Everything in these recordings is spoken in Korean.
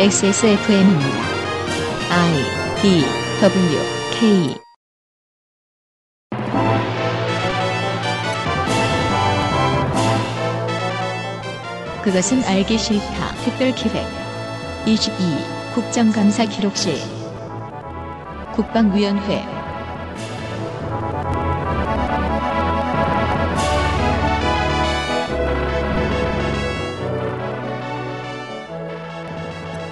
XSFM입니다. I D W K 그것은 알기 싫다. 특별 기획 22 국정감사 기록실 국방위원회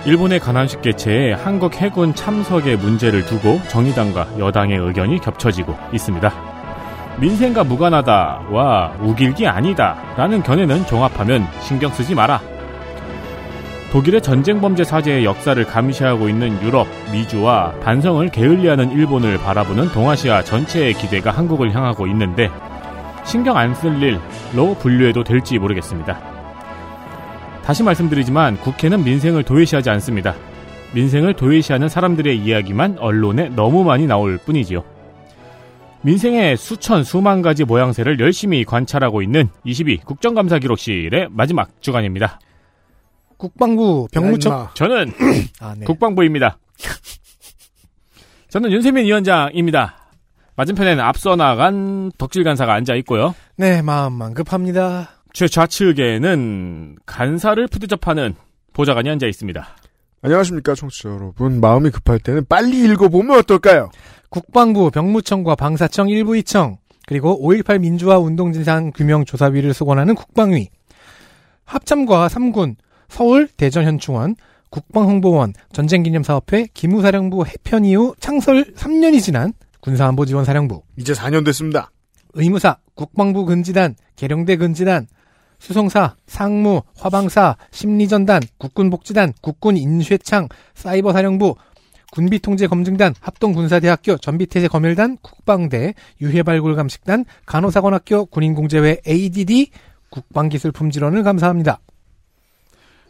일본의 가난식 개체에 한국 해군 참석의 문제를 두고 정의당과 여당의 의견이 겹쳐지고 있습니다. 민생과 무관하다와 우길기 아니다라는 견해는 종합하면 신경 쓰지 마라. 독일의 전쟁 범죄 사제의 역사를 감시하고 있는 유럽, 미주와 반성을 게을리하는 일본을 바라보는 동아시아 전체의 기대가 한국을 향하고 있는데 신경 안 쓸 일로 분류해도 될지 모르겠습니다. 다시 말씀드리지만 국회는 민생을 도외시하지 않습니다. 민생을 도외시하는 사람들의 이야기만 언론에 너무 많이 나올 뿐이지요. 민생의 수천 수만 가지 모양새를 열심히 관찰하고 있는 22 국정감사 기록실의 마지막 주간입니다. 국방부 병무청 저는 아, 네. 국방부입니다. 저는 윤세민 위원장입니다. 맞은편에는 앞서 나간 덕질 간사가 앉아 있고요. 네, 마음만 급합니다. 최좌측에는 간사를 푸드접하는 보좌관이 앉아 있습니다. 안녕하십니까, 청취자 여러분. 마음이 급할 때는 빨리 읽어보면 어떨까요? 국방부 병무청과 방사청 일부 이청 그리고 5.18 민주화 운동진상 규명조사위를 수건하는 국방위 합참과 3군 서울 대전 현충원 국방홍보원 전쟁기념사업회 기무사령부 해편 이후 창설 3년이 지난 군사안보지원사령부 이제 4년 됐습니다. 의무사 국방부 근지단 계룡대 근지단 수송사, 상무, 화방사, 심리전단, 국군복지단, 국군인쇄창, 사이버사령부, 군비통제검증단, 합동군사대학교, 전비태세검열단, 국방대, 유해발굴감식단, 간호사관학교, 군인공제회 ADD, 국방기술품질원을 감사합니다.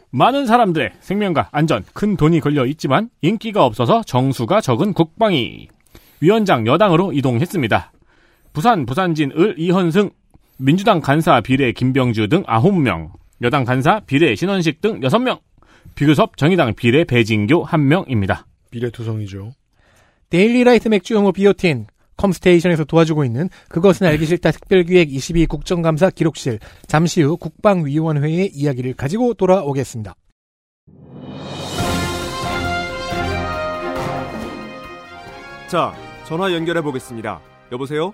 많은 사람들의 생명과 안전, 큰 돈이 걸려 있지만 인기가 없어서 정수가 적은 국방위. 위원장 여당으로 이동했습니다. 부산 부산진 을 이헌승, 민주당 간사 비례 김병주 등 9명, 여당 간사 비례 신원식 등 6명, 비교섭 정의당 비례 배진교 1명입니다. 비례 투성이죠. 데일리라이트 맥주 효모 비오틴, 컴스테이션에서 도와주고 있는 그것은 알기 싫다 특별기획 22 국정감사 기록실 잠시 후 국방위원회의 이야기를 가지고 돌아오겠습니다. 자, 전화 연결해 보겠습니다. 여보세요?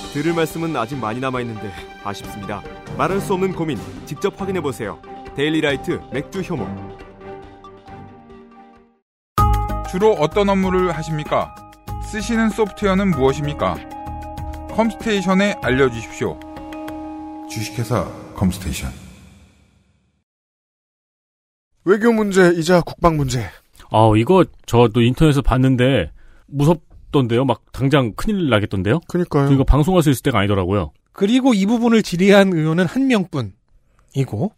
들을 말씀은 아직 많이 남아있는데 아쉽습니다. 말할 수 없는 고민 직접 확인해보세요. 데일리라이트 맥주 효모 주로 어떤 업무를 하십니까? 쓰시는 소프트웨어는 무엇입니까? 컴스테이션에 알려주십시오. 주식회사 컴스테이션. 외교 문제이자 국방 문제. 아, 이거 저도 인터넷에서 봤는데 무섭 던데요. 막 당장 큰일 나겠던데요. 그니까요. 이거 방송할 수 있을 때가 아니더라고요. 그리고 이 부분을 질의한 의원은 한 명뿐이고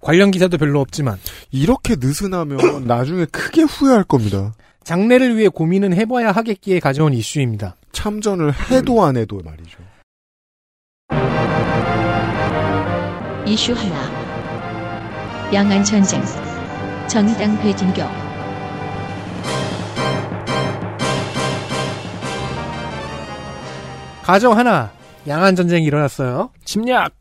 관련 기사도 별로 없지만 이렇게 느슨하면 나중에 크게 후회할 겁니다. 장래를 위해 고민은 해봐야 하겠기에 가져온 이슈입니다. 참전을 해도 안 해도 말이죠. 이슈 하나 양안 전쟁 정의당 배진교 가정 하나 양안 전쟁이 일어났어요. 침략.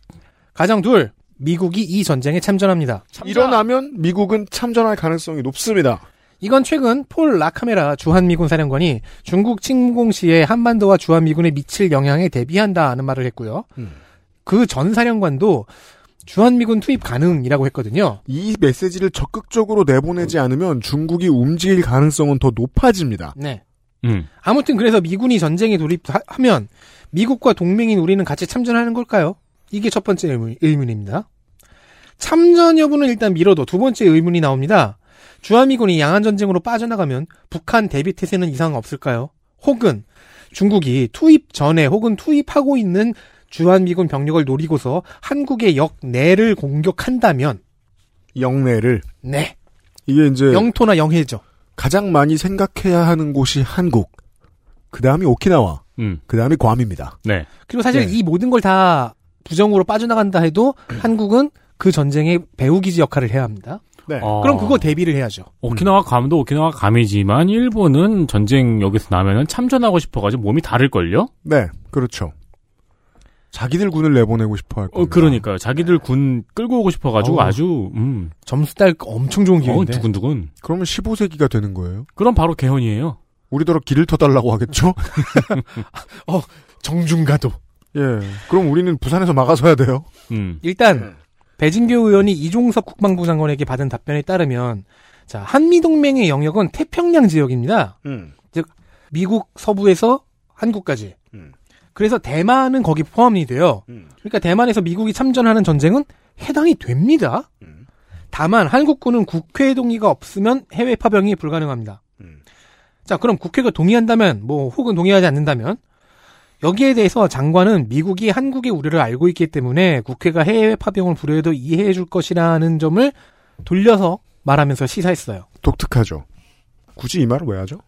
가정 둘 미국이 이 전쟁에 참전합니다. 일어나면 미국은 참전할 가능성이 높습니다. 이건 최근 폴 라카메라 주한미군 사령관이 중국 침공 시에 한반도와 주한미군에 미칠 영향에 대비한다는 말을 했고요. 음. 그전 사령관도 주한미군 투입 가능이라고 했거든요. 이 메시지를 적극적으로 내보내지 않으면 중국이 움직일 가능성은 더 높아집니다. 네. 음. 아무튼 그래서 미군이 전쟁에 돌입하면 미국과 동맹인 우리는 같이 참전하는 걸까요? 이게 첫 번째 의문, 의문입니다. 참전 여부는 일단 미뤄도 두 번째 의문이 나옵니다. 주한미군이 양안전쟁으로 빠져나가면 북한 대비 태세는 이상 없을까요? 혹은 중국이 투입 전에 혹은 투입하고 있는 주한미군 병력을 노리고서 한국의 역내를 공격한다면 영내를 네 이게 이제 영토나 영해죠. 가장 많이 생각해야 하는 곳이 한국. 그 다음이 오키나와. 음. 그 다음이 괌입니다. 네. 그리고 사실 네. 이 모든 걸 다 부정으로 빠져나간다 해도 한국은 그 전쟁의 배후기지 역할을 해야 합니다. 네. 어, 그럼 그거 대비를 해야죠. 오키나와 감도 오키나와 감이지만 일본은 전쟁 여기서 나면은 참전하고 싶어가지고 몸이 다를걸요? 네, 그렇죠. 자기들 군을 내보내고 싶어 할 어, 겁니다. 그러니까요. 자기들 군 끌고 오고 싶어가지고 어우. 아주, 음, 점수 딸 엄청 좋은 어, 기회인데. 두근두근. 그러면 15세기가 되는 거예요. 그럼 바로 개헌이에요. 우리더러 길을 터달라고 하겠죠? 정중가도. 예. 그럼 우리는 부산에서 막아서야 돼요. 음. 일단 배진교 의원이 이종석 국방부 장관에게 받은 답변에 따르면 자 한미 동맹의 영역은 태평양 지역입니다. 음. 미국 서부에서 한국까지. 음. 그래서 대만은 거기 포함이 돼요. 음. 그러니까 대만에서 미국이 참전하는 전쟁은 해당이 됩니다. 음. 다만 한국군은 국회 동의가 없으면 해외 파병이 불가능합니다. 음. 자, 그럼 국회가 동의한다면 뭐 혹은 동의하지 않는다면 여기에 대해서 장관은 미국이 한국의 우려를 알고 있기 때문에 국회가 해외 파병을 불여해도 이해해 줄 것이라는 점을 돌려서 말하면서 시사했어요. 독특하죠. 굳이 이 말을 왜 하죠?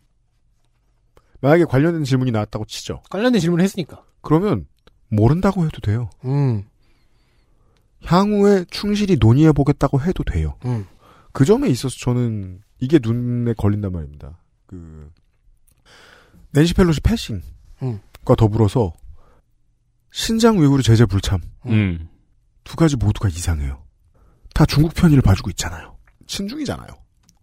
만약에 관련된 질문이 나왔다고 치죠. 관련된 질문을 했으니까. 그러면 모른다고 해도 돼요. 음, 향후에 충실히 논의해 보겠다고 해도 돼요. 음. 그 점에 있어서 저는 이게 눈에 걸린단 말입니다. 그 낸시 펠로시 패싱과 음. 더불어서 신장 위구르 제재 불참 음. 두 가지 모두가 이상해요. 다 중국 편의를 봐주고 있잖아요. 친중이잖아요.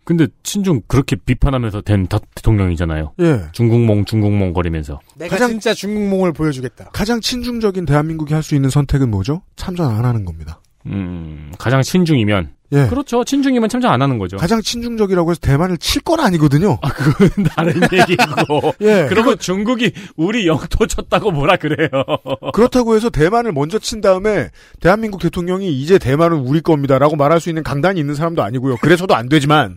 근데 친중 그렇게 비판하면서 된 다- 대통령이잖아요. 예. 중국몽 중국몽 거리면서. 내가 가장- 진짜 중국몽을 보여주겠다. 가장 친중적인 대한민국이 할 수 있는 선택은 뭐죠? 참전 안 하는 겁니다. 음, 가장 친중이면. 예. 그렇죠. 친중이면 참전 안 하는 거죠. 가장 친중적이라고 해서 대만을 칠 건 아니거든요. 다른 얘기고. 예. 그리고 중국이 우리 영토 쳤다고 뭐라 그래요. 그렇다고 해서 대만을 먼저 친 다음에 대한민국 대통령이 이제 대만은 우리 겁니다라고 말할 수 있는 강단이 있는 사람도 아니고요. 그래서도 안 되지만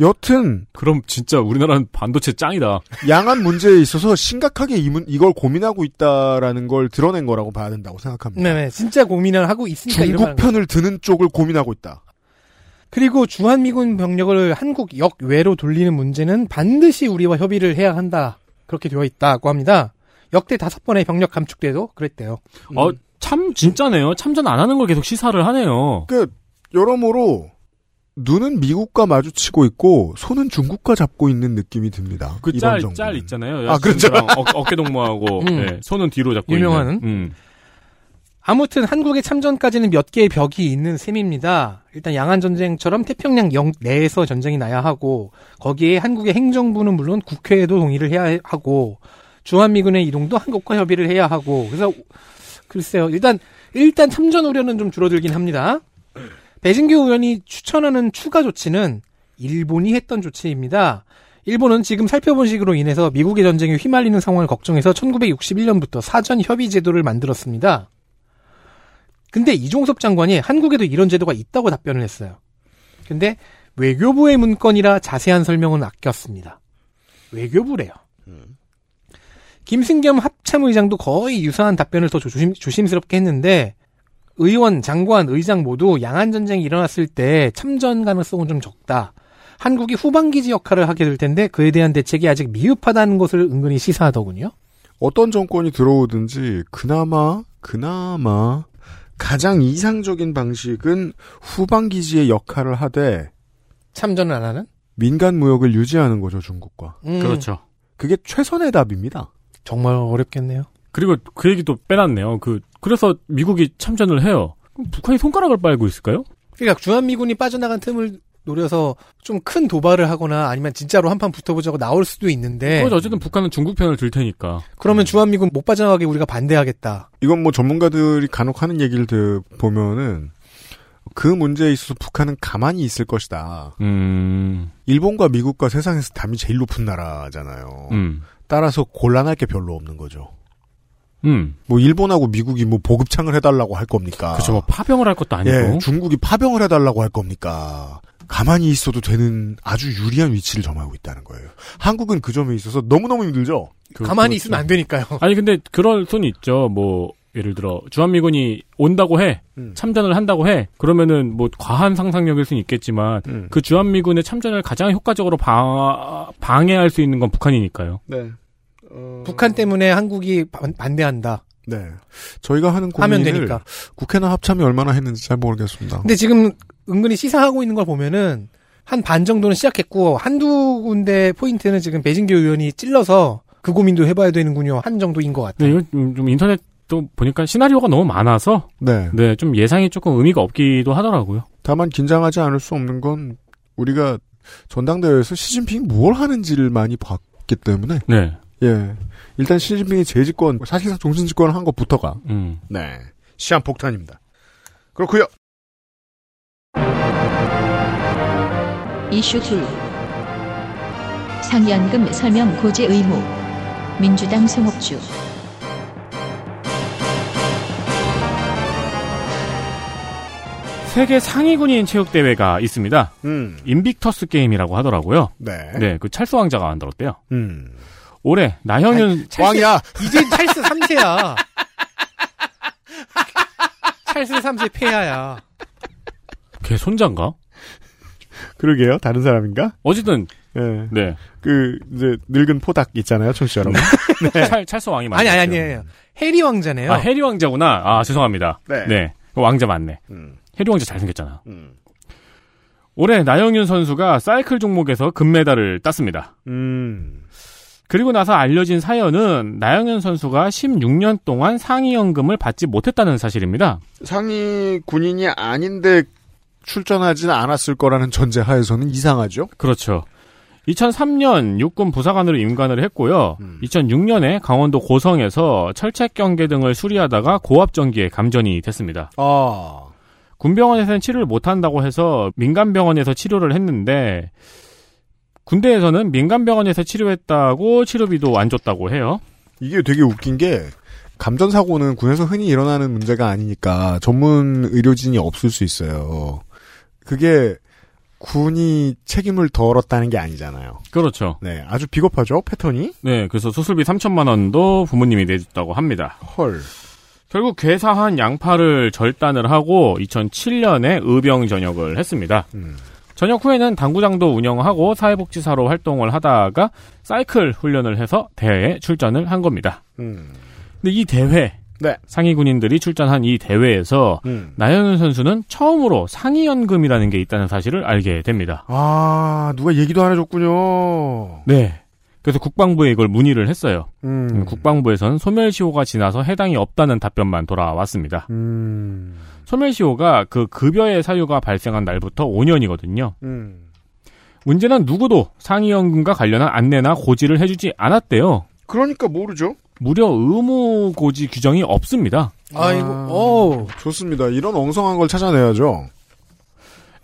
여튼 그럼 진짜 우리나라는 반도체 짱이다. 양안 문제에 있어서 심각하게 이 문- 이걸 고민하고 있다라는 걸 드러낸 거라고 봐야 된다고 생각합니다. 네네, 진짜 고민을 하고 있으니까 이런 중국 편을 드는 쪽을 고민하고 있다. 그리고 주한미군 병력을 한국 역외로 돌리는 문제는 반드시 우리와 협의를 해야 한다. 그렇게 되어 있다고 합니다. 역대 다섯 번의 병력 감축 때도 그랬대요. 어, 참 진짜네요. 참전 안 하는 걸 계속 시사를 하네요. 그 여러모로 눈은 미국과 마주치고 있고 손은 중국과 잡고 있는 느낌이 듭니다. 그 짤. 짤 있잖아요. 아, 그렇죠. 어, 깨 동무하고 음. 네, 손은 뒤로 잡고 유명한. 있는. 음. 아무튼 한국의 참전까지는 몇 개의 벽이 있는 셈입니다. 일단 양안 전쟁처럼 태평양 영 내에서 전쟁이 나야 하고 거기에 한국의 행정부는 물론 국회에도 동의를 해야 하고 주한미군의 이동도 한국과 협의를 해야 하고 그래서 글쎄요 일단 일단 참전 우려는 좀 줄어들긴 합니다. 배진규 의원이 추천하는 추가 조치는 일본이 했던 조치입니다. 일본은 지금 살펴본 식으로 인해서 미국의 전쟁에 휘말리는 상황을 걱정해서 1961년부터 사전 협의 제도를 만들었습니다. 근데 이종섭 장관이 한국에도 이런 제도가 있다고 답변을 했어요. 근데 외교부의 문건이라 자세한 설명은 아꼈습니다. 외교부래요. 김승겸 합참의장도 거의 유사한 답변을 더 조심, 조심스럽게 했는데 의원, 장관, 의장 모두 양안 전쟁이 일어났을 때 참전 가능성은 좀 적다. 한국이 후방기지 역할을 하게 될 텐데 그에 대한 대책이 아직 미흡하다는 것을 은근히 시사하더군요. 어떤 정권이 들어오든지 그나마 그나마 가장 이상적인 방식은 후방 기지의 역할을 하되 참전을 안 하는? 민간 무역을 유지하는 거죠 중국과. 음, 그렇죠. 그게 최선의 답입니다. 정말 어렵겠네요. 그리고 그 얘기도 빼놨네요. 그 그래서 미국이 참전을 해요. 그럼 북한이 손가락을 빨고 있을까요? 그러니까 주한미군이 빠져나간 틈을 노려서 좀 큰 도발을 하거나 아니면 진짜로 한판 붙어보자고 나올 수도 있는데 어쨌든 북한은 중국 편을 들 테니까. 그러면 주한미군 못 빠져나가게 우리가 반대하겠다. 이건 뭐 전문가들이 간혹 하는 얘기를 들 보면은 그 문제에 있어서 북한은 가만히 있을 것이다. 음, 일본과 미국과 세상에서 담이 제일 높은 나라잖아요. 음, 따라서 곤란할 게 별로 없는 거죠. 음. 뭐 일본하고 미국이 뭐 보급창을 해달라고 할 겁니까? 그렇죠. 뭐 파병을 할 것도 아니고. 예, 중국이 파병을 해달라고 할 겁니까? 가만히 있어도 되는 아주 유리한 위치를 점하고 있다는 거예요. 한국은 그 점에 있어서 너무너무 힘들죠? 그- 가만히 그렇죠. 있으면 안 되니까요. 아니 근데 그럴 수는 있죠. 뭐 예를 들어 주한미군이 온다고 해 음. 참전을 한다고 해 그러면은 뭐 과한 상상력일 수는 있겠지만 음. 그 주한미군의 참전을 가장 효과적으로 방, 방해할 수 있는 건 북한이니까요. 네. 북한 때문에 한국이 반- 반대한다. 네. 저희가 하는 고민을. 국회나 합참이 얼마나 했는지 잘 모르겠습니다. 근데 지금 은근히 시사하고 있는 걸 보면은 한 반 정도는 시작했고 한두 군데 포인트는 지금 배진교 의원이 찔러서 그 고민도 해봐야 되는군요. 한 정도인 것 같아요. 이거 좀, 좀 인터넷도 보니까 시나리오가 너무 많아서 네. 네 좀 예상이 조금 의미가 없기도 하더라고요. 다만 긴장하지 않을 수 없는 건 우리가 전당대회에서 시진핑이 뭘 하는지를 많이 봤기 때문에 네. 예. 일단 시진핑이 재집권 사실상 종신집권을 한 것부터가 음. 네. 시한폭탄입니다. 그렇고요. 이슈 둘 상연금 설명 고지 의무 민주당 송옥주 세계 상위 군인 체육 대회가 있습니다. 음. 인빅터스 게임이라고 하더라고요. 네. 네, 그 찰스 왕자가 만들었대요. 음. 올해 나형윤 왕이야. 이제 찰스 3세야. 찰스 3세 폐하야. 걔 손자인가? 그러게요. 다른 사람인가? 어쨌든 예. 네. 그 이제 늙은 포닥 있잖아요, 청취자 여러분. 찰, 찰스 왕이 아니, 만들었죠. 아니, 아니, 아니. 해리 왕자네요. 아, 해리 왕자구나. 아, 죄송합니다. 네. 네. 왕자 맞네. 음. 해리 왕자 잘생겼잖아. 음. 올해 나영윤 선수가 사이클 종목에서 금메달을 땄습니다. 음. 그리고 나서 알려진 사연은 나영윤 선수가 16년 동안 상위연금을 받지 못했다는 사실입니다. 상위 군인이 아닌데 출전하지는 않았을 거라는 전제 하에서는 이상하죠? 그렇죠. 2003년 육군 부사관으로 임관을 했고요. 음. 2006년에 강원도 고성에서 철책 경계 등을 수리하다가 고압 전기에 감전이 됐습니다. 아. 군병원에서는 치료를 못 한다고 해서 민간 병원에서 치료를 했는데 군대에서는 민간 병원에서 치료했다고 치료비도 안 줬다고 해요. 이게 되게 웃긴 게 감전 사고는 군에서 흔히 일어나는 문제가 아니니까 전문 의료진이 없을 수 있어요. 그게 군이 책임을 덜었다는 게 아니잖아요. 그렇죠. 네, 아주 비겁하죠 패턴이. 네, 그래서 수술비 3천만 원도 부모님이 내줬다고 합니다. 헐. 결국 괴사한 양파를 절단을 하고 2007년에 의병 전역을 했습니다. 음. 전역 후에는 당구장도 운영하고 사회복지사로 활동을 하다가 사이클 훈련을 해서 대회에 출전을 한 겁니다. 음. 근데 이 대회, 네. 상위 군인들이 출전한 이 대회에서 음. 나영윤 선수는 처음으로 상위 연금이라는 게 있다는 사실을 알게 됩니다. 아 누가 얘기도 안 해줬군요. 네. 그래서 국방부에 이걸 문의를 했어요. 음. 국방부에선 소멸시효가 지나서 해당이 없다는 답변만 돌아왔습니다. 음. 소멸시효가 그 급여의 사유가 발생한 날부터 5년이거든요. 음. 문제는 누구도 상위연금과 관련한 안내나 고지를 해주지 않았대요. 그러니까 모르죠. 무려 의무 고지 규정이 없습니다. 아이고, 아. 오. 좋습니다. 이런 엉성한 걸 찾아내야죠.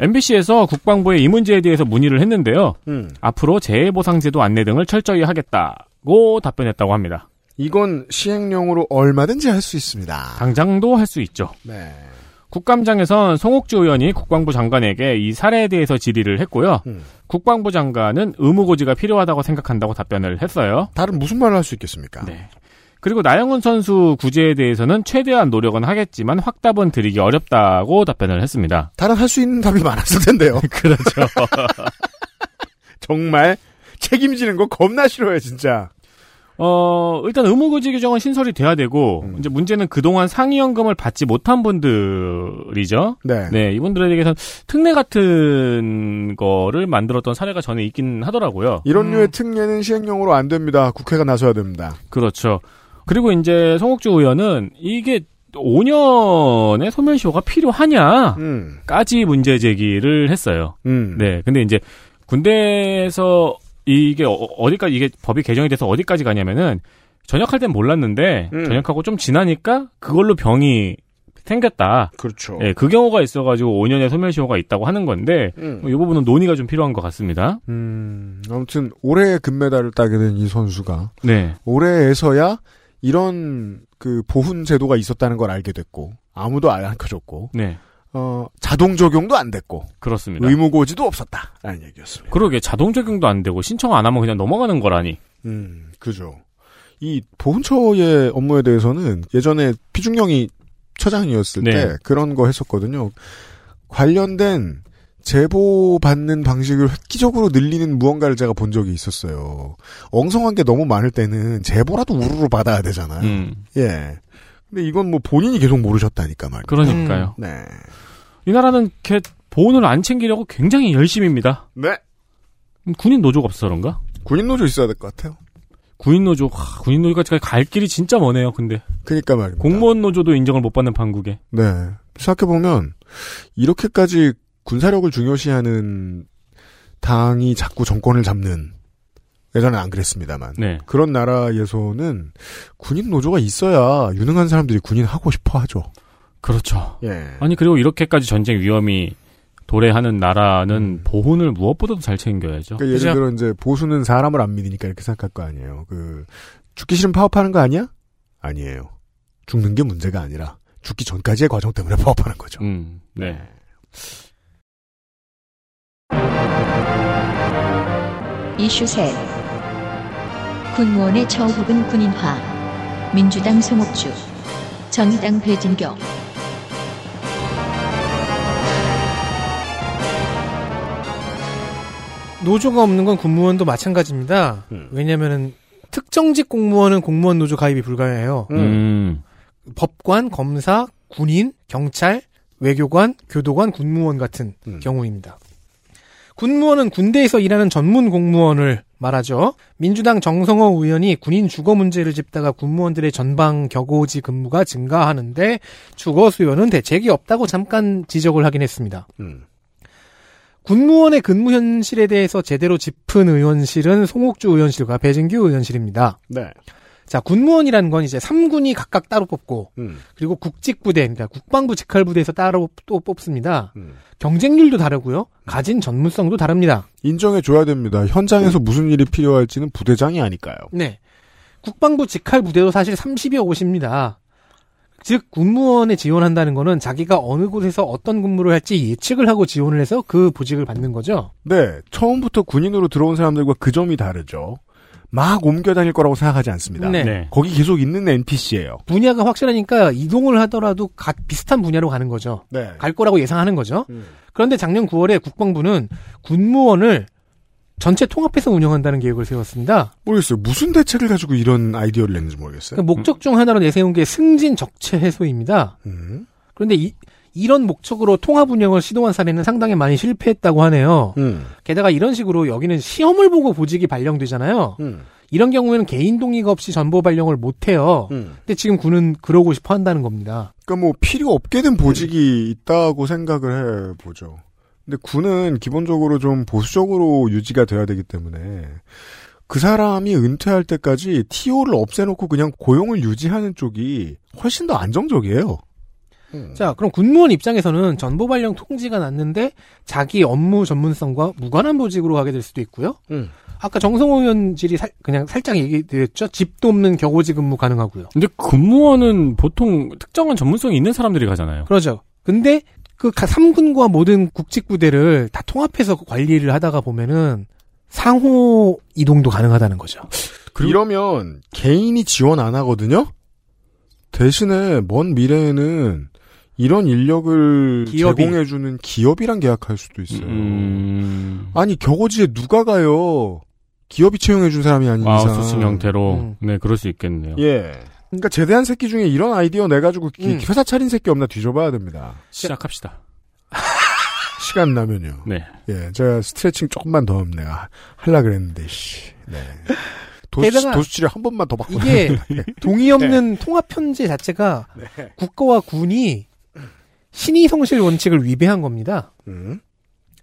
MBC에서 국방부에 이 문제에 대해서 문의를 했는데요. 음. 앞으로 재해보상제도 안내 등을 철저히 하겠다고 답변했다고 합니다. 이건 시행령으로 얼마든지 할 수 있습니다. 당장도 할 수 있죠. 네. 국감장에선 송옥주 의원이 국방부 장관에게 이 사례에 대해서 질의를 했고요. 음. 국방부 장관은 의무고지가 필요하다고 생각한다고 답변을 했어요. 다른 무슨 말을 할 수 있겠습니까? 네. 그리고 나영훈 선수 구제에 대해서는 최대한 노력은 하겠지만 확답은 드리기 어렵다고 답변을 했습니다. 다른 할 수 있는 답이 많았을 텐데요. 그렇죠. 정말 책임지는 거 겁나 싫어요, 진짜. 어, 일단 의무고지 규정은 신설이 돼야 되고, 음. 이제 문제는 그동안 상위연금을 받지 못한 분들이죠. 네. 네, 이분들에게선 특례 같은 거를 만들었던 사례가 전에 있긴 하더라고요. 이런 음. 류의 특례는 시행령으로 안 됩니다. 국회가 나서야 됩니다. 그렇죠. 그리고 이제 송옥주 의원은 이게 5년의 소멸시효가 필요하냐? 음. 까지 문제 제기를 했어요. 음. 네. 근데 이제 군대에서 이게 어- 어디까지 이게 법이 개정이 돼서 어디까지 가냐면은 전역할 땐 몰랐는데 음. 전역하고 좀 지나니까 그걸로 병이 생겼다. 그렇죠. 예, 그 경우가 있어가지고 5년의 소멸시효가 있다고 하는 건데 음. 이 부분은 논의가 좀 필요한 것 같습니다. 음, 아무튼 올해 금메달을 따게 된 이 선수가 네, 올해에서야 이런 그 보훈 제도가 있었다는 걸 알게 됐고 아무도 안 알려줬고 네, 어, 자동 적용도 안 됐고 그렇습니다. 의무 고지도 없었다라는 얘기였습니다. 그러게 자동 적용도 안 되고 신청 안 하면 그냥 넘어가는 거라니. 음, 그죠. 이 보훈처의 업무에 대해서는 예전에 피중령이 처장이었을 네. 때 그런 거 했었거든요. 관련된 제보 받는 방식을 획기적으로 늘리는 무언가를 제가 본 적이 있었어요. 엉성한 게 너무 많을 때는 제보라도 우르르 받아야 되잖아요. 음. 예. 근데 이건 뭐 본인이 계속 모르셨다니까 말이에요. 그러니까요. 네. 이 나라는 걔 보온을 안 챙기려고 굉장히 열심입니다. 네. 군인 노조가 없어서 그런가? 군인 노조 있어야 될 것 같아요. 군인 노조, 하, 군인 노조가 갈 길이 진짜 머네요. 근데 그니까 말입니다. 공무원 노조도 인정을 못 받는 판국에. 네. 생각해보면, 이렇게까지 군사력을 중요시하는 당이 자꾸 정권을 잡는, 예전엔 안 그랬습니다만. 네. 그런 나라에서는 군인 노조가 있어야 유능한 사람들이 군인 하고 싶어 하죠. 그렇죠. 예. 아니 그리고 이렇게까지 전쟁 위험이 도래하는 나라는 음. 보훈을 무엇보다도 잘 챙겨야죠. 그러니까 예를 들어 이제 보수는 사람을 안 믿으니까 이렇게 생각할 거 아니에요. 그, 죽기 싫으면 파업하는 거 아니야? 아니에요. 죽는 게 문제가 아니라, 죽기 전까지의 과정 때문에 파업하는 거죠. 음, 네. 이슈 셋 군무원의 처우 혹은 군인화 민주당 송옥주 정의당 배진교 노조가 없는 건 군무원도 마찬가지입니다. 음. 왜냐면은 특정직 공무원은 공무원 노조 가입이 불가해요. 음. 법관, 검사, 군인, 경찰, 외교관, 교도관, 군무원 같은 음. 경우입니다. 군무원은 군대에서 일하는 전문 공무원을 말하죠. 민주당 정성호 의원이 군인 주거 문제를 짚다가 군무원들의 전방 격오지 근무가 증가하는데 주거 수요는 대책이 없다고 잠깐 지적을 하긴 했습니다. 음. 군무원의 근무 현실에 대해서 제대로 짚은 의원실은 송옥주 의원실과 배진규 의원실입니다. 네. 자, 군무원이라는 건 이제 3군이 각각 따로 뽑고 음. 그리고 국직부대, 그러니까 국방부 직할부대에서 따로 또 뽑습니다. 음. 경쟁률도 다르고요. 가진 전문성도 다릅니다. 인정해줘야 됩니다. 현장에서 무슨 일이 필요할지는 부대장이 아니까요. 네. 국방부 직할부대도 사실 30여 곳입니다. 즉 군무원에 지원한다는 거는 자기가 어느 곳에서 어떤 근무를 할지 예측을 하고 지원을 해서 그 보직을 받는 거죠. 네, 처음부터 군인으로 들어온 사람들과 그 점이 다르죠. 막 옮겨 다닐 거라고 생각하지 않습니다. 네. 네. 거기 계속 있는 NPC예요. 분야가 확실하니까 이동을 하더라도 가- 비슷한 분야로 가는 거죠. 네. 갈 거라고 예상하는 거죠. 음. 그런데 작년 9월에 국방부는 군무원을 전체 통합해서 운영한다는 계획을 세웠습니다. 모르겠어요. 무슨 대책을 가지고 이런 아이디어를 냈는지 모르겠어요. 그 목적 중 하나로 내세운 게 승진 적체 해소입니다. 음. 그런데 이, 이런 목적으로 통합 운영을 시도한 사례는 상당히 많이 실패했다고 하네요. 음. 게다가 이런 식으로 여기는 시험을 보고 보직이 발령되잖아요. 음. 이런 경우에는 개인 동의가 없이 전보 발령을 못 해요. 음. 근데 지금 군은 그러고 싶어 한다는 겁니다. 그러니까 뭐 필요 없게 된 보직이 있다고 생각을 해 보죠. 근데 군은 기본적으로 좀 보수적으로 유지가 돼야 되기 때문에 그 사람이 은퇴할 때까지 TO를 없애놓고 그냥 고용을 유지하는 쪽이 훨씬 더 안정적이에요. 자, 그럼 군무원 입장에서는 전보 발령 통지가 났는데 자기 업무 전문성과 무관한 보직으로 가게 될 수도 있고요. 음. 아까 정성호 의원질이 살- 그냥 살짝 얘기드렸죠. 집도 없는 격오지 근무 가능하고요. 근데 근무원은 보통 특정한 전문성이 있는 사람들이 가잖아요. 그러죠. 근데 그 3군과 모든 국직부대를 다 통합해서 관리를 하다가 보면은 상호 이동도 가능하다는 거죠. 이러면 개인이 지원 안 하거든요. 대신에 먼 미래에는 이런 인력을 기업이. 제공해주는 기업이랑 계약할 수도 있어요. 음. 아니 격오지에 누가 가요? 기업이 채용해준 사람이 아닌 이상. 아웃소싱 형태로 음. 네 그럴 수 있겠네요. 예. 그러니까 제대한 새끼 중에 이런 아이디어 내 가지고 기- 음. 회사 차린 새끼 없나 뒤져봐야 됩니다. 시작합시다. 시간 나면요. 네. 예, 제가 스트레칭 조금만 더 하면 내가 할라 그랬는데 씨. 네. 도수, 도수치료 한 번만 더 받고. 이게 동의 없는 통합 편제 자체가 국가와 군이 신의 성실 원칙을 위배한 겁니다. 음.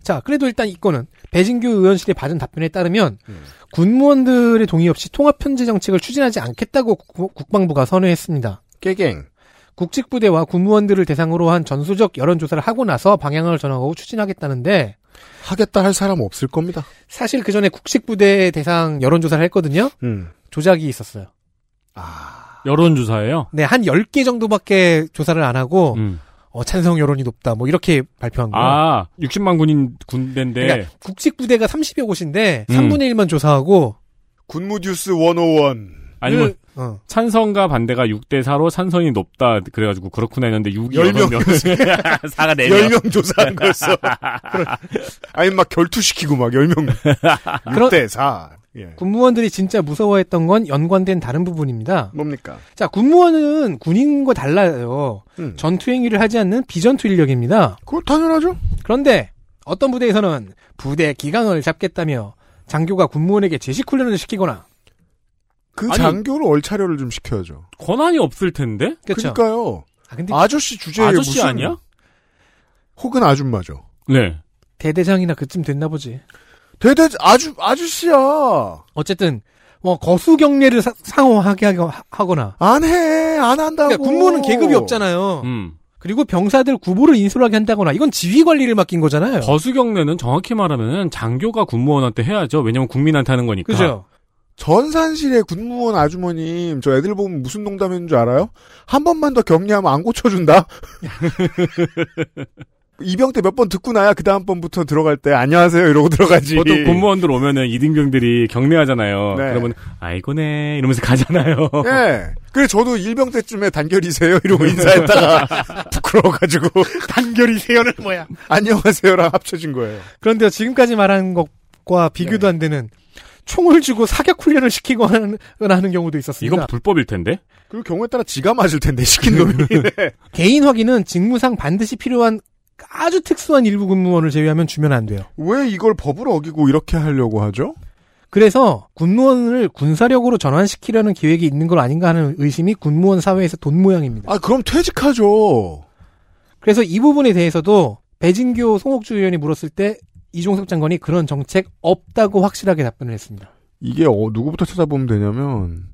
자, 그래도 일단 이거는 배진규 의원실의 받은 답변에 따르면 음. 군무원들의 동의 없이 통합 편제 정책을 추진하지 않겠다고 국- 국방부가 선회했습니다. 깨갱. 국직부대와 군무원들을 대상으로 한 전수적 여론조사를 하고 나서 방향을 정하고 추진하겠다는데 하겠다 할 사람 없을 겁니다. 사실 그 전에 국직부대 대상 여론조사를 했거든요. 음. 조작이 있었어요. 여론조사예요. 네, 한 10개 정도밖에 조사를 안 하고 음. 어, 찬성 여론이 높다. 뭐 이렇게 발표한 거예요. 아, 60만 군인 군대인데 그러니까 국직 부대가 30여 곳인데 음. 3분의 1만 조사하고 군무뉴스 101. 아니면 그, 어. 찬성과 반대가 6대 4로 찬성이 높다 그래 가지고 그렇구나 했는데 6이 열 명. 4가 4명 10명 조사한 거였어. 아니, 막 결투시키고 막 10명. 그런- 6대 4. 예. 군무원들이 진짜 무서워했던 건 연관된 다른 부분입니다. 뭡니까? 자, 군무원은 군인과 달라요. 음. 전투 행위를 하지 않는 비전투 인력입니다. 그거 당연하죠. 그런데 어떤 부대에서는 부대 기강을 잡겠다며 장교가 군무원에게 제식 훈련을 시키거나 그 아니- 장교를 얼차려를 좀 시켜야죠. 권한이 없을 텐데 그렇죠. 그러니까요. 아, 근데 아저씨 주제에 아저씨 무슨 아니야? 혹은 아줌마죠. 네. 대대장이나 그쯤 됐나 보지. 대대 아주 아저씨야. 어쨌든 뭐 거수 경례를 사- 상호하게 하거- 하거나 안 해. 안 한다고. 그러니까 군무원은 계급이 없잖아요. 음. 그리고 병사들 구보를 인솔하게 한다거나 이건 지휘 관리를 맡긴 거잖아요. 거수 경례는 정확히 말하면 장교가 군무원한테 해야죠. 왜냐면 국민한테 하는 거니까. 그죠? 전산실의 군무원 아주머님, 저 애들 보면 무슨 농담인 줄 알아요? 한 번만 더 격리하면 안 고쳐준다? 이병 때 몇 번 듣고 나야 그 다음 번부터 들어갈 때 안녕하세요 이러고 들어가지. 보통 군무원들 오면은 이등병들이 경례하잖아요. 네. 그러면 아이고네 이러면서 가잖아요. 예. 그래 저도 일병 때쯤에 단결이세요 이러고 인사했다가 부끄러워가지고 단결이세요는 뭐야? 안녕하세요랑 합쳐진 거예요. 그런데 지금까지 말한 것과 비교도 안 되는 총을 주고 사격 훈련을 시키고 하는, 하는 경우도 있었습니다. 이건 불법일 텐데. 그 경우에 따라 지가 맞을 텐데 시킨 놈이. 네. 개인 확인은 직무상 반드시 필요한 아주 특수한 일부 군무원을 제외하면 주면 안 돼요. 왜 이걸 법을 어기고 이렇게 하려고 하죠? 그래서 군무원을 군사력으로 전환시키려는 계획이 있는 건 아닌가 하는 의심이 군무원 사회에서 돈 모양입니다. 아 그럼 퇴직하죠. 그래서 이 부분에 대해서도 배진교 송옥주 의원이 물었을 때 이종석 장관이 그런 정책 없다고 확실하게 답변을 했습니다. 이게 어, 누구부터 찾아보면 되냐면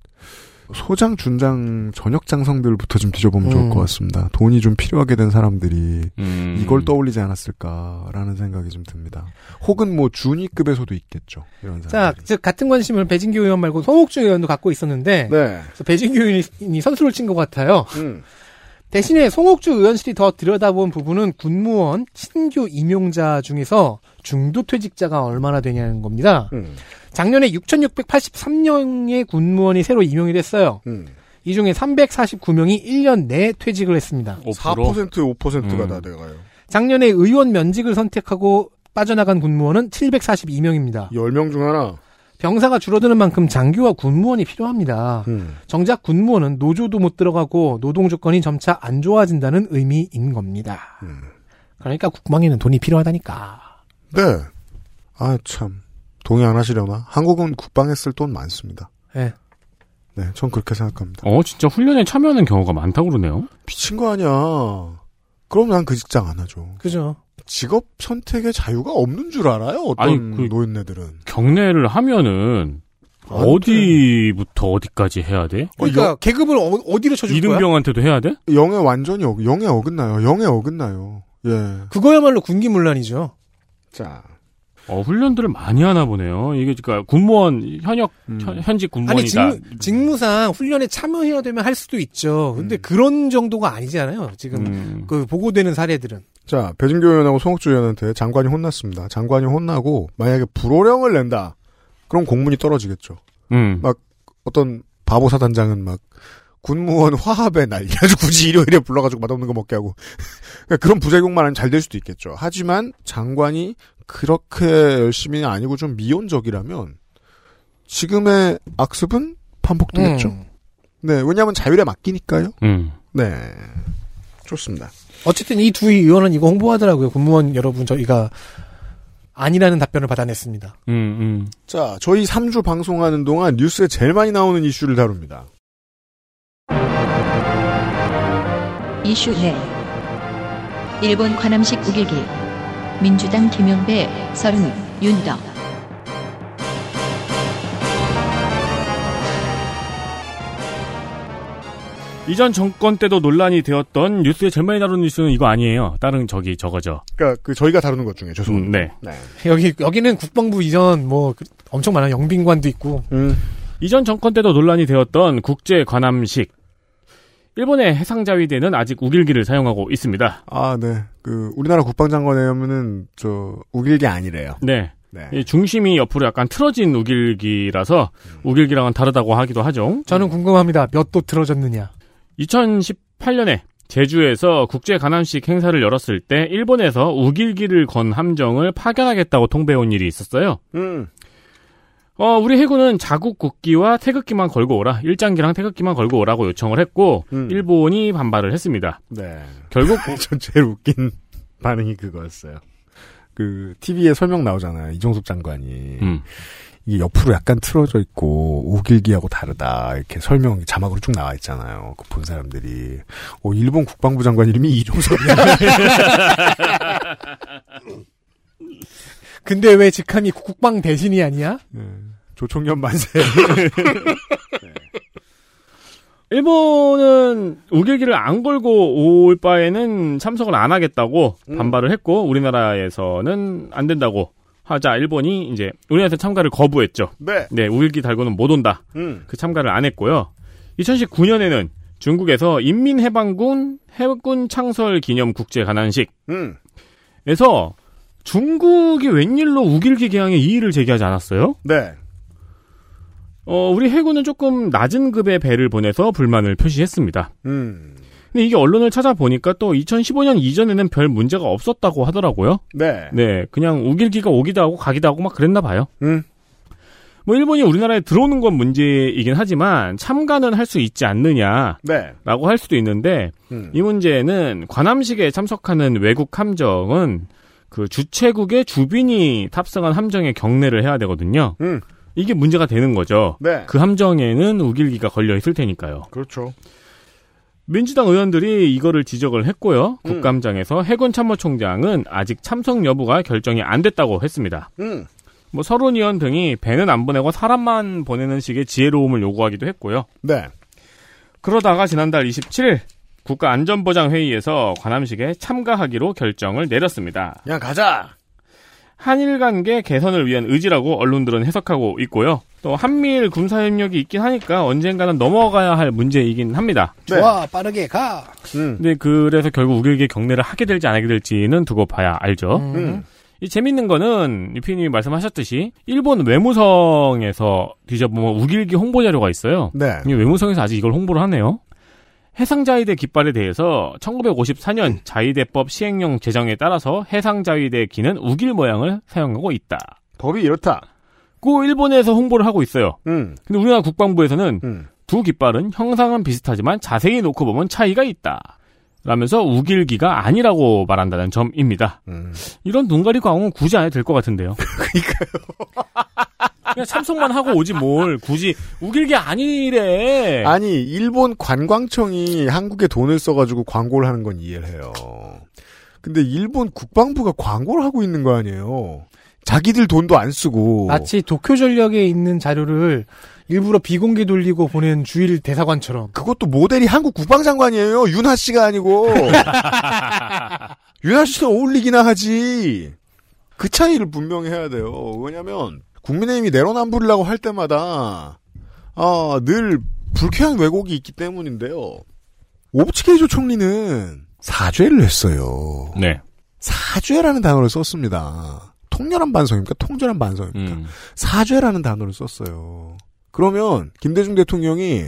소장, 준장, 전역 장성들부터 좀 뒤져보면 좋을 음. 것 같습니다. 돈이 좀 필요하게 된 사람들이 음. 이걸 떠올리지 않았을까라는 생각이 좀 듭니다. 혹은 뭐 준위급에서도 있겠죠. 이런 자. 즉 같은 관심을 배진교 의원 말고 송옥주 의원도 갖고 있었는데 네. 그래서 배진교 의원이 선수를 친 것 같아요. 음. 대신에 송옥주 의원실이 더 들여다본 부분은 군무원 신규 임용자 중에서 중도 퇴직자가 얼마나 되냐는 겁니다. 음. 작년에 6,683명의 군무원이 새로 임용이 됐어요. 음. 이 중에 349명이 1년 내에 퇴직을 했습니다. 4% 5%가 음. 다 돼가요. 작년에 의원 면직을 선택하고 빠져나간 군무원은 742명입니다. 10명 중 하나. 병사가 줄어드는 만큼 장교와 군무원이 필요합니다. 음. 정작 군무원은 노조도 못 들어가고 노동 조건이 점차 안 좋아진다는 의미인 겁니다. 음. 그러니까 국방에는 돈이 필요하다니까. 네. 아, 참. 동의 안 하시려나? 한국은 국방에 쓸 돈 많습니다. 예. 네, 전 그렇게 생각합니다. 어, 진짜 훈련에 참여하는 경우가 많다고 그러네요. 미친 거 아니야. 그럼 난 그 직장 안 하죠. 그죠? 직업 선택의 자유가 없는 줄 알아요? 어떤 아니, 그- 노인네들은. 경례를 하면은 안 어디부터 어디까지 해야 돼? 그러니까 계급을 어, 디로 쳐줄 거야? 이등병한테도 해야 돼? 영에 완전히 어, 영에 어긋나요. 영에 어긋나요. 예. 그거야말로 군기문란이죠. 자. 어, 훈련들을 많이 하나 보네요. 이게 그러니까 군무원 현역 현- 현직 아니 군무원이다. 직무, 직무 상 훈련에 참여해야 되면 할 수도 있죠. 근데 그런 정도가 아니잖아요. 지금 음. 그 보고되는 사례들은. 자, 배진교 의원하고 송옥주 의원한테 장관이 혼났습니다. 장관이 혼나고 만약에 불호령을 낸다. 그럼 공문이 떨어지겠죠. 음. 막 어떤 바보 사단장은 막 군무원 화합의 날 아주 굳이 일요일에 불러가지고 맛없는 거 먹게 하고 그러니까 그런 부작용만 하면 잘될 수도 있겠죠. 하지만 장관이 그렇게 열심히 아니고 좀 미온적이라면 지금의 악습은 반복되겠죠. 음. 네, 왜냐하면 자율에 맡기니까요. 음. 네, 좋습니다. 어쨌든 이 두 의원은 이거 홍보하더라고요. 군무원 여러분 저희가 아니라는 답변을 받아냈습니다. 음, 음. 자, 저희 3주 방송하는 동안 뉴스에 제일 많이 나오는 이슈를 다룹니다. 이슈 네. 일본 관함식 우길기. 민주당 김용배, 서른, 윤덕. 이전 정권 때도 논란이 되었던 뉴스에 제일 많이 다룬 뉴스는 이거 아니에요. 다른 저기 저거죠. 그러니까 그 저희가 다루는 것 중에 죄송합니다. 음, 네. 네. 여기 여기는 국방부 이전 뭐 그- 엄청 많아 영빈관도 있고 음. 이전 정권 때도 논란이 되었던 국제 관함식. 일본의 해상자위대는 아직 우길기를 사용하고 있습니다. 아, 네. 그 우리나라 국방장관에 하면은 저 우길기 아니래요. 네. 네. 이 중심이 옆으로 약간 틀어진 우길기라서 우길기랑은 다르다고 하기도 하죠. 저는 궁금합니다. 몇 도 틀어졌느냐. 2018년에 제주에서 국제 가남식 행사를 열었을 때 일본에서 우길기를 건 함정을 파견하겠다고 통배온 일이 있었어요. 음. 어, 우리 해군은 자국 국기와 태극기만 걸고 오라. 일장기랑 태극기만 걸고 오라고 요청을 했고 음. 일본이 반발을 했습니다. 네. 결국 전 제일 웃긴 반응이 그거였어요. 그 TV에 설명 나오잖아요. 이종섭 장관이 음. 이게 옆으로 약간 틀어져 있고 우길기하고 다르다 이렇게 설명 자막으로 쭉 나와 있잖아요. 그 본 사람들이 오 일본 국방부 장관 이름이 이종섭이야. 근데 왜 직함이 국방 대신이 아니야? 네. 조총련 만세. 일본은 우길기를 안 걸고 올 바에는 참석을 안 하겠다고 음. 반발을 했고 우리나라에서는 안 된다고 하자 일본이 이제 우리나라에서 참가를 거부했죠. 네. 네, 우길기 달고는 못 온다. 음. 그 참가를 안 했고요. 2019년에는 중국에서 인민해방군 해군 창설 기념 국제 가난식에서 음. 중국이 웬일로 우길기 개항에 이의를 제기하지 않았어요? 네. 어, 우리 해군은 조금 낮은 급의 배를 보내서 불만을 표시했습니다. 음. 근데 이게 언론을 찾아보니까 또 2015년 이전에는 별 문제가 없었다고 하더라고요. 네. 네, 그냥 우길기가 오기도 하고 가기도 하고 막 그랬나 봐요. 음. 뭐 일본이 우리나라에 들어오는 건 문제이긴 하지만 참가는 할 수 있지 않느냐라고 네. 할 수도 있는데 음. 이 문제는 관함식에 참석하는 외국 함정은 그 주최국의 주빈이 탑승한 함정에 경례를 해야 되거든요. 음. 이게 문제가 되는 거죠. 네. 그 함정에는 우길기가 걸려 있을 테니까요. 그렇죠. 민주당 의원들이 이거를 지적을 했고요. 음. 국감장에서 해군 참모총장은 아직 참석 여부가 결정이 안 됐다고 했습니다. 음. 뭐 서른 의원 등이 배는 안 보내고 사람만 보내는 식의 지혜로움을 요구하기도 했고요. 네. 그러다가 지난달 27일 국가안전보장회의에서 관함식에 참가하기로 결정을 내렸습니다. 그냥 가자. 한일 관계 개선을 위한 의지라고 언론들은 해석하고 있고요. 또 한미일 군사 협력이 있긴 하니까 언젠가는 넘어가야 할 문제이긴 합니다. 네. 좋아, 빠르게 가. 음. 근데 그래서 결국 우길기 경례를 하게 될지 안 하게 될지는 두고 봐야 알죠. 음. 이 재밌는 거는 유피님이 말씀하셨듯이 일본 외무성에서 뒤져보면 우길기 홍보 자료가 있어요. 네. 이 외무성에서 아직 이걸 홍보를 하네요. 해상자위대 깃발에 대해서 1954년 자위대법 시행령 제정에 따라서 해상자위대 기는 우길 모양을 사용하고 있다. 법이 이렇다. 고 일본에서 홍보를 하고 있어요. 음. 근데 우리나라 국방부에서는 음. 두 깃발은 형상은 비슷하지만 자세히 놓고 보면 차이가 있다. 라면서 우길기가 아니라고 말한다는 점입니다. 음. 이런 눈 가리고 광은 굳이 안 해도 될 것 같은데요. 그러니까요. 그냥 참석만 하고 오지 뭘 굳이 우길기 아니래. 아니 일본 관광청이 한국에 돈을 써가지고 광고를 하는 건 이해를 해요. 근데 일본 국방부가 광고를 하고 있는 거 아니에요. 자기들 돈도 안 쓰고. 마치 도쿄 전력에 있는 자료를 일부러 비공개 돌리고 보낸 주일 대사관처럼. 그것도 모델이 한국 국방장관이에요. 윤하 씨가 아니고. 윤하 씨는 어울리기나 하지. 그 차이를 분명히 해야 돼요. 왜냐면 국민의힘이 내로남불이라고 할 때마다 아, 늘 불쾌한 왜곡이 있기 때문인데요. 오브치케이조 총리는 사죄를 했어요. 네. 사죄라는 단어를 썼습니다. 통렬한 반성입니까? 통절한 반성입니까? 음. 사죄라는 단어를 썼어요. 그러면 김대중 대통령이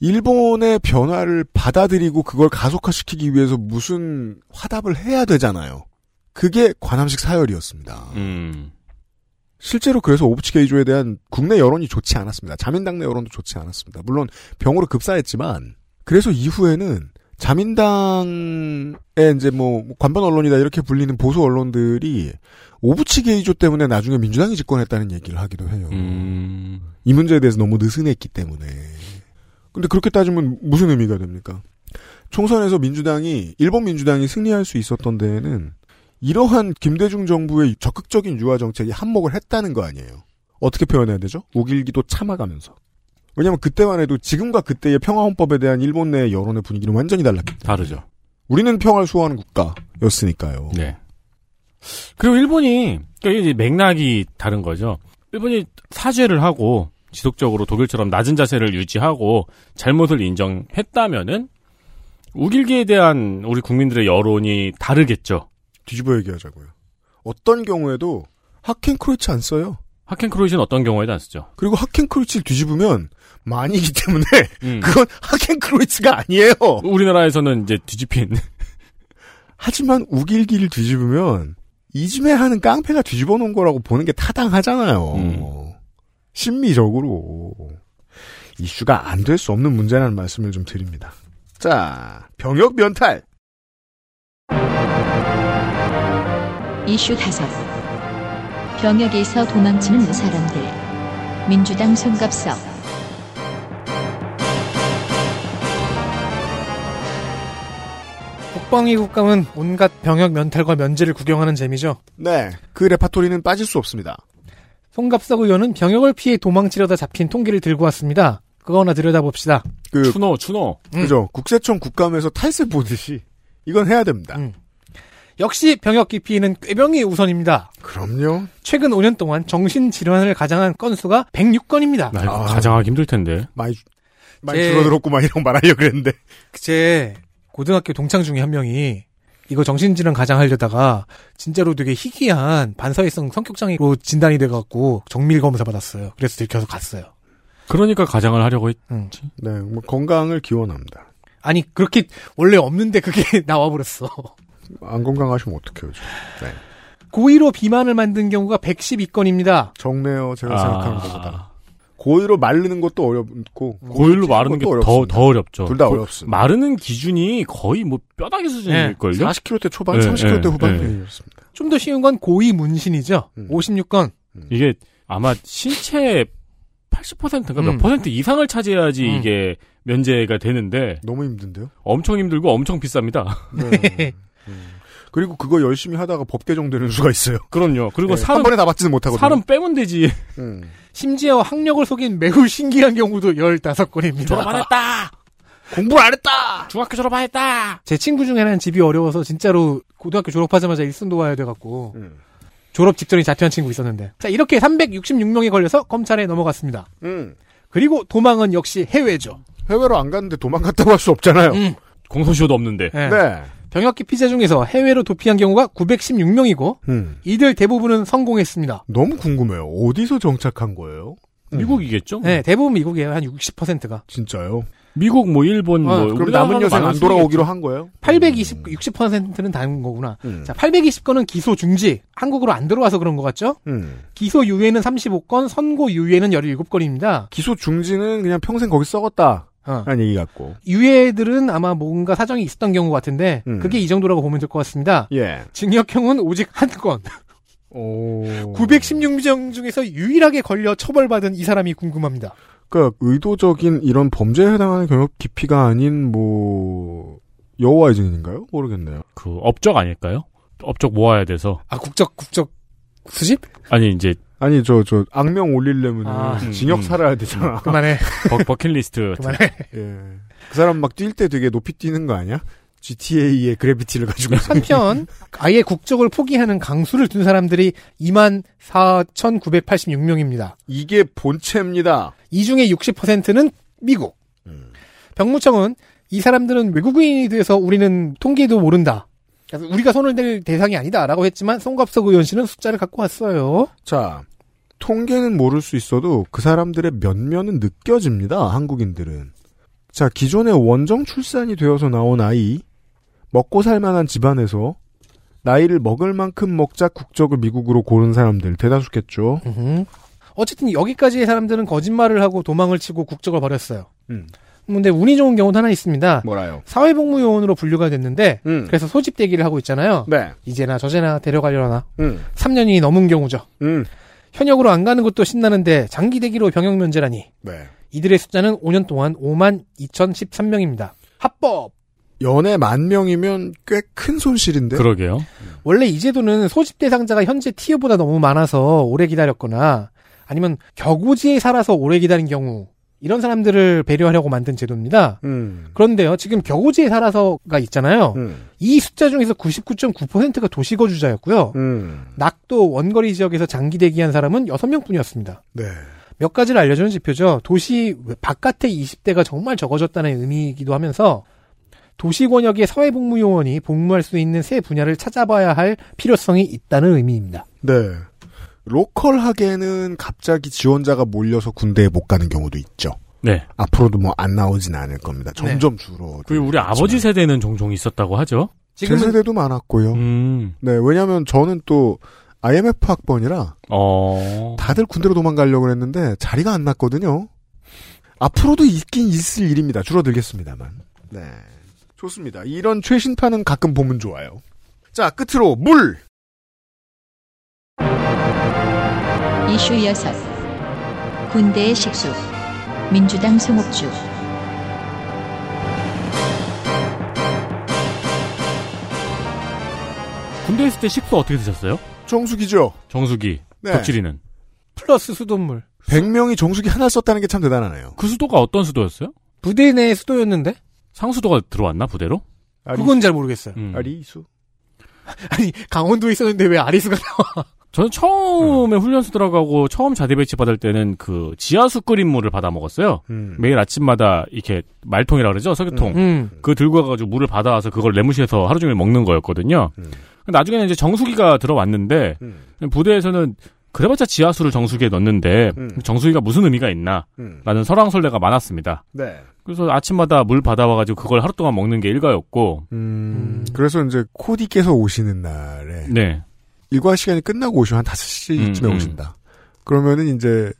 일본의 변화를 받아들이고 그걸 가속화시키기 위해서 무슨 화답을 해야 되잖아요. 그게 관함식 사열이었습니다. 음. 실제로 그래서 오부치게이조에 대한 국내 여론이 좋지 않았습니다. 자민당 내 여론도 좋지 않았습니다. 물론 병으로 급사했지만 그래서 이후에는 자민당의 이제 뭐 관반 언론이다 이렇게 불리는 보수 언론들이 오부치게 이조 때문에 나중에 민주당이 집권했다는 얘기를 하기도 해요. 음. 이 문제에 대해서 너무 느슨했기 때문에. 근데 그렇게 따지면 무슨 의미가 됩니까? 총선에서 민주당이 일본 민주당이 승리할 수 있었던 데에는 이러한 김대중 정부의 적극적인 유화 정책이 한몫을 했다는 거 아니에요. 어떻게 표현해야 되죠? 우길기도 참아가면서. 왜냐하면 그때만 해도 지금과 그때의 평화헌법에 대한 일본 내 여론의 분위기는 완전히 달랐기 때문에. 다르죠. 우리는 평화를 수호하는 국가였으니까요. 네. 그리고 일본이 그러니까 이제 맥락이 다른 거죠. 일본이 사죄를 하고 지속적으로 독일처럼 낮은 자세를 유지하고 잘못을 인정했다면은 우길기에 대한 우리 국민들의 여론이 다르겠죠. 뒤집어 얘기하자고요. 어떤 경우에도 하켄크로이츠 안 써요. 하켄크로이츠는 어떤 경우에도 안 쓰죠. 그리고 하켄크로이츠를 뒤집으면 많이기 때문에 음. 그건 하켄크로이츠가 아니에요. 우리나라에서는 이제 뒤집힌 하지만 우길기를 뒤집으면 이즘에 하는 깡패가 뒤집어 놓은 거라고 보는 게 타당하잖아요. 음. 심미적으로 이슈가 안 될 수 없는 문제라는 말씀을 좀 드립니다. 자, 병역 면탈. 이슈 다섯 병역에서 도망치는 사람들 민주당 손갑석 국방위 국감은 온갖 병역 면탈과 면제를 구경하는 재미죠. 네, 그 레파토리는 빠질 수 없습니다. 송갑석 의원은 병역을 피해 도망치려다 잡힌 통계를 들고 왔습니다. 그거 하나 들여다봅시다. 그 추노 추노 그죠? 국세청 국감에서 탈세 보듯이 이건 해야 됩니다. 음. 역시 병역 기피는 꾀병이 우선입니다. 그럼요. 최근 5년 동안 정신질환을 가장한 건수가 106건입니다. 나 이거 아. 가장하기 힘들 텐데. 많이 많이 제- 줄어들었구만 이런 거 말하려고 그랬는데. 제 고등학교 동창 중에 한 명이 이거 정신질환 가장하려다가 진짜로 되게 희귀한 반사회성 성격장애로 진단이 돼갖고 정밀 검사 받았어요. 그래서 들켜서 갔어요. 그러니까 가장을 하려고 했. 응. 네, 뭐 건강을 기원합니다. 아니 그렇게 원래 없는데 그게 나와버렸어. 안 건강하시면 어떡해요, 지금. 네. 고의로 비만을 만든 경우가 112건입니다. 적네요, 제가 아. 생각하는 것보다. 고의로 마르는 것도 어렵고 고일로 마르는 게 더 더 어렵죠. 둘다 고- 어렵습니다. 마르는 기준이 거의 뭐 뼈다귀 수준일걸요? 40kg대 초반, 네, 30kg대 네, 후반이었습니다. 좀더 쉬운 건 고의 문신이죠. 음. 56건. 이게 아마 신체 80%인가 음. 몇 퍼센트 이상을 차지해야지 음. 이게 면제가 되는데 너무 힘든데요? 엄청 힘들고 엄청 비쌉니다. 네. 음. 그리고 그거 열심히 하다가 법 개정되는 수가 있어요. 그럼요. 그리고 네, 살은 한 번에 다 받지는 못하거든요. 살은 빼면 되지. 음. 심지어 학력을 속인 매우 신기한 경우도 15건입니다. 졸업 안 했다. 공부를 안 했다! 중학교 졸업 안 했다. 제 친구 중에는 집이 어려워서 진짜로 고등학교 졸업하자마자 일순도 와야 돼갖고 음. 졸업 직전에 자퇴한 친구 있었는데 자 이렇게 366명이 걸려서 검찰에 넘어갔습니다. 음. 그리고 도망은 역시 해외죠. 해외로 안 갔는데 도망갔다고 할 수 없잖아요. 음. 공소시효도 없는데. 네. 네. 병역 기 피자 중에서 해외로 도피한 경우가 916명이고 음. 이들 대부분은 성공했습니다. 너무 궁금해요. 어디서 정착한 거예요? 음. 미국이겠죠? 네, 대부분 미국이에요. 한 60%가. 진짜요? 미국 뭐 일본 어, 뭐 그럼 남은 여생 안 돌아오기로 한 거예요? 820, 60%는 다른 거구나. 음. 자, 820건은 기소 중지. 한국으로 안 들어와서 그런 것 같죠? 음. 기소 유예는 35건, 선고 유예는 17건입니다. 기소 중지는 그냥 평생 거기 썩었다. 어. 라는 얘기 같고. 유예들은 아마 뭔가 사정이 있었던 경우 같은데, 음. 그게 이 정도라고 보면 될 것 같습니다. 예. 징역형은 오직 한 건. 오. 916명 중에서 유일하게 걸려 처벌받은 이 사람이 궁금합니다. 그러니까 의도적인 이런 범죄에 해당하는 경력 깊이가 아닌 뭐 여호와의 증인인가요? 모르겠네요. 그 업적 아닐까요? 업적 모아야 돼서 아, 국적, 국적, 수집? 아니 이제 아니 저저 악명 올리려면 아, 음, 징역 음. 살아야 되잖아. 그만해. 버, 버킷리스트 그만해. 예. 그 사람 막 뛸 때 되게 높이 뛰는 거 아니야? GTA의 그래비티를 가지고. 한편 아예 국적을 포기하는 강수를 둔 사람들이 2만 4,986명입니다. 이게 본체입니다. 이 중에 60%는 미국. 음. 병무청은 이 사람들은 외국인이 돼서 우리는 통계도 모른다. 그래서 우리가 손을 댈 대상이 아니다라고 했지만 송갑석 의원 씨는 숫자를 갖고 왔어요. 자, 통계는 모를 수 있어도 그 사람들의 면면은 느껴집니다. 한국인들은. 자, 기존에 원정 출산이 되어서 나온 아이, 먹고 살 만한 집안에서 나이를 먹을 만큼 먹자 국적을 미국으로 고른 사람들 대다수겠죠. 음흠. 어쨌든 여기까지의 사람들은 거짓말을 하고 도망을 치고 국적을 버렸어요. 음. 근데 운이 좋은 경우도 하나 있습니다. 뭐라요? 사회복무요원으로 분류가 됐는데 음. 그래서 소집 대기를 하고 있잖아요. 네. 이제나 저제나 데려가려나 음. 3년이 넘은 경우죠. 음. 현역으로 안 가는 것도 신나는데 장기 대기로 병역 면제라니 네. 이들의 숫자는 5년 동안 5만 2,013명입니다. 합법. 연애 만 명이면 꽤 큰 손실인데. 그러게요. 원래 이 제도는 소집 대상자가 현재 티어보다 너무 많아서 오래 기다렸거나 아니면 격오지에 살아서 오래 기다린 경우 이런 사람들을 배려하려고 만든 제도입니다. 음. 그런데요, 지금 격오지에 살아서가 있잖아요. 음. 이 숫자 중에서 99.9%가 도시거주자였고요. 음. 낙도 원거리 지역에서 장기 대기한 사람은 6명 뿐이었습니다. 네. 몇 가지를 알려주는 지표죠. 도시 바깥의 20대가 정말 적어졌다는 의미이기도 하면서 도시 권역의 사회복무요원이 복무할 수 있는 새 분야를 찾아봐야 할 필요성이 있다는 의미입니다. 네. 로컬하게는 갑자기 지원자가 몰려서 군대에 못 가는 경우도 있죠. 네. 앞으로도 뭐 안 나오진 않을 겁니다. 점점 줄어. 그리고 우리 아버지 세대는 종종 있었다고 하죠. 제 지금은 세대도 많았고요. 음. 네, 왜냐하면 저는 또 IMF 학번이라 어. 다들 군대로 도망가려고 했는데 자리가 안 났거든요. 앞으로도 있긴 있을 일입니다. 줄어들겠습니다만. 네. 좋습니다. 이런 최신판은 가끔 보면 좋아요. 자, 끝으로 물! 이슈 여섯 군대의 식수 민주당 송옥주 군대 있을 때 식수 어떻게 드셨어요? 정수기죠. 정수기. 네. 덕질이는. 플러스 수돗물. 100명이 정수기 하나 썼다는 게 참 대단하네요. 그 수도가 어떤 수도였어요? 부대 내 수도였는데? 상수도가 들어왔나 부대로? 그건 잘 모르겠어요. 음. 아리수. 아니 강원도에 있었는데 왜 아리수가 나와? 저는 음. 처음에 훈련소 들어가고 처음 자대 배치 받을 때는 그 지하수 끓인 물을 받아 먹었어요. 음. 매일 아침마다 이렇게 말통이라 그러죠 석유통. 음. 그거 들고 가가지고 물을 받아와서 그걸 내무실에서 하루 종일 먹는 거였거든요. 음. 나중에는 이제 정수기가 들어왔는데 음. 부대에서는 그래봤자 지하수를 정수기에 넣는데 음. 정수기가 무슨 의미가 있나? 음. 라는 설왕설래가 많았습니다. 네. 그래서 아침마다 물 받아와가지고 그걸 하루 동안 먹는 게 일과였고, 음, 그래서 이제 코디께서 오시는 날에 네. 일과 시간이 끝나고 오시면 한 5시쯤에 음, 음. 오신다. 그러면은 이제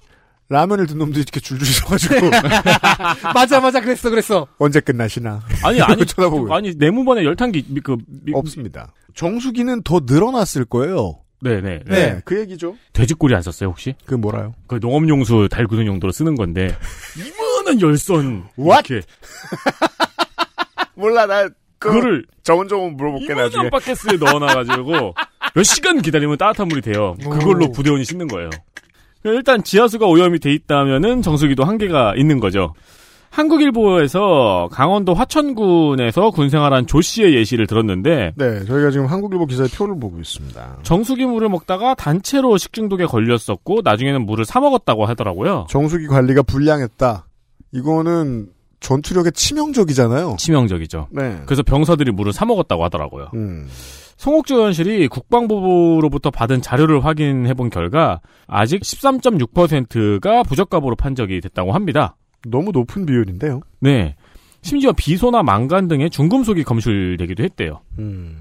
라면을 든 놈들이 이렇게 줄줄 서가지고 맞아 맞아 그랬어 그랬어. 언제 끝나시나 아니, 아니, 쳐다보고 아니, 내무반에 열탕기, 미- 그, 미- 없습니다. 정수기는 더 늘어났을 거예요. 네네. 네, 그 얘기죠. 돼지꼬리 안 썼어요, 혹시? 그 뭐라요? 그 농업용수 달구는 용도로 쓰는 건데, 이만한 열선. What? 이렇게. 몰라 나 그거를 저건 조금 물어볼게 이만한 바켓스에 넣어놔가지고, 몇 시간 기다리면 따뜻한 물이 돼요. 그걸로 부대원이 씻는 거예요. 일단 지하수가 오염이 돼 있다면은 정수기도 한계가 있는 거죠. 한국일보에서 강원도 화천군에서 군생활한 조 씨의 예시를 들었는데 네, 저희가 지금 한국일보 기사의 표를 보고 있습니다. 정수기 물을 먹다가 단체로 식중독에 걸렸었고 나중에는 물을 사 먹었다고 하더라고요. 정수기 관리가 불량했다. 이거는 전투력에 치명적이잖아요. 치명적이죠. 네. 그래서 병사들이 물을 사 먹었다고 하더라고요. 음. 송옥주 의원실이 국방부로부터 받은 자료를 확인해 본 결과 아직 13.6%가 부적값으로 판적이 됐다고 합니다. 너무 높은 비율인데요. 네. 심지어 비소나 망간 등의 중금속이 검출되기도 했대요. 음.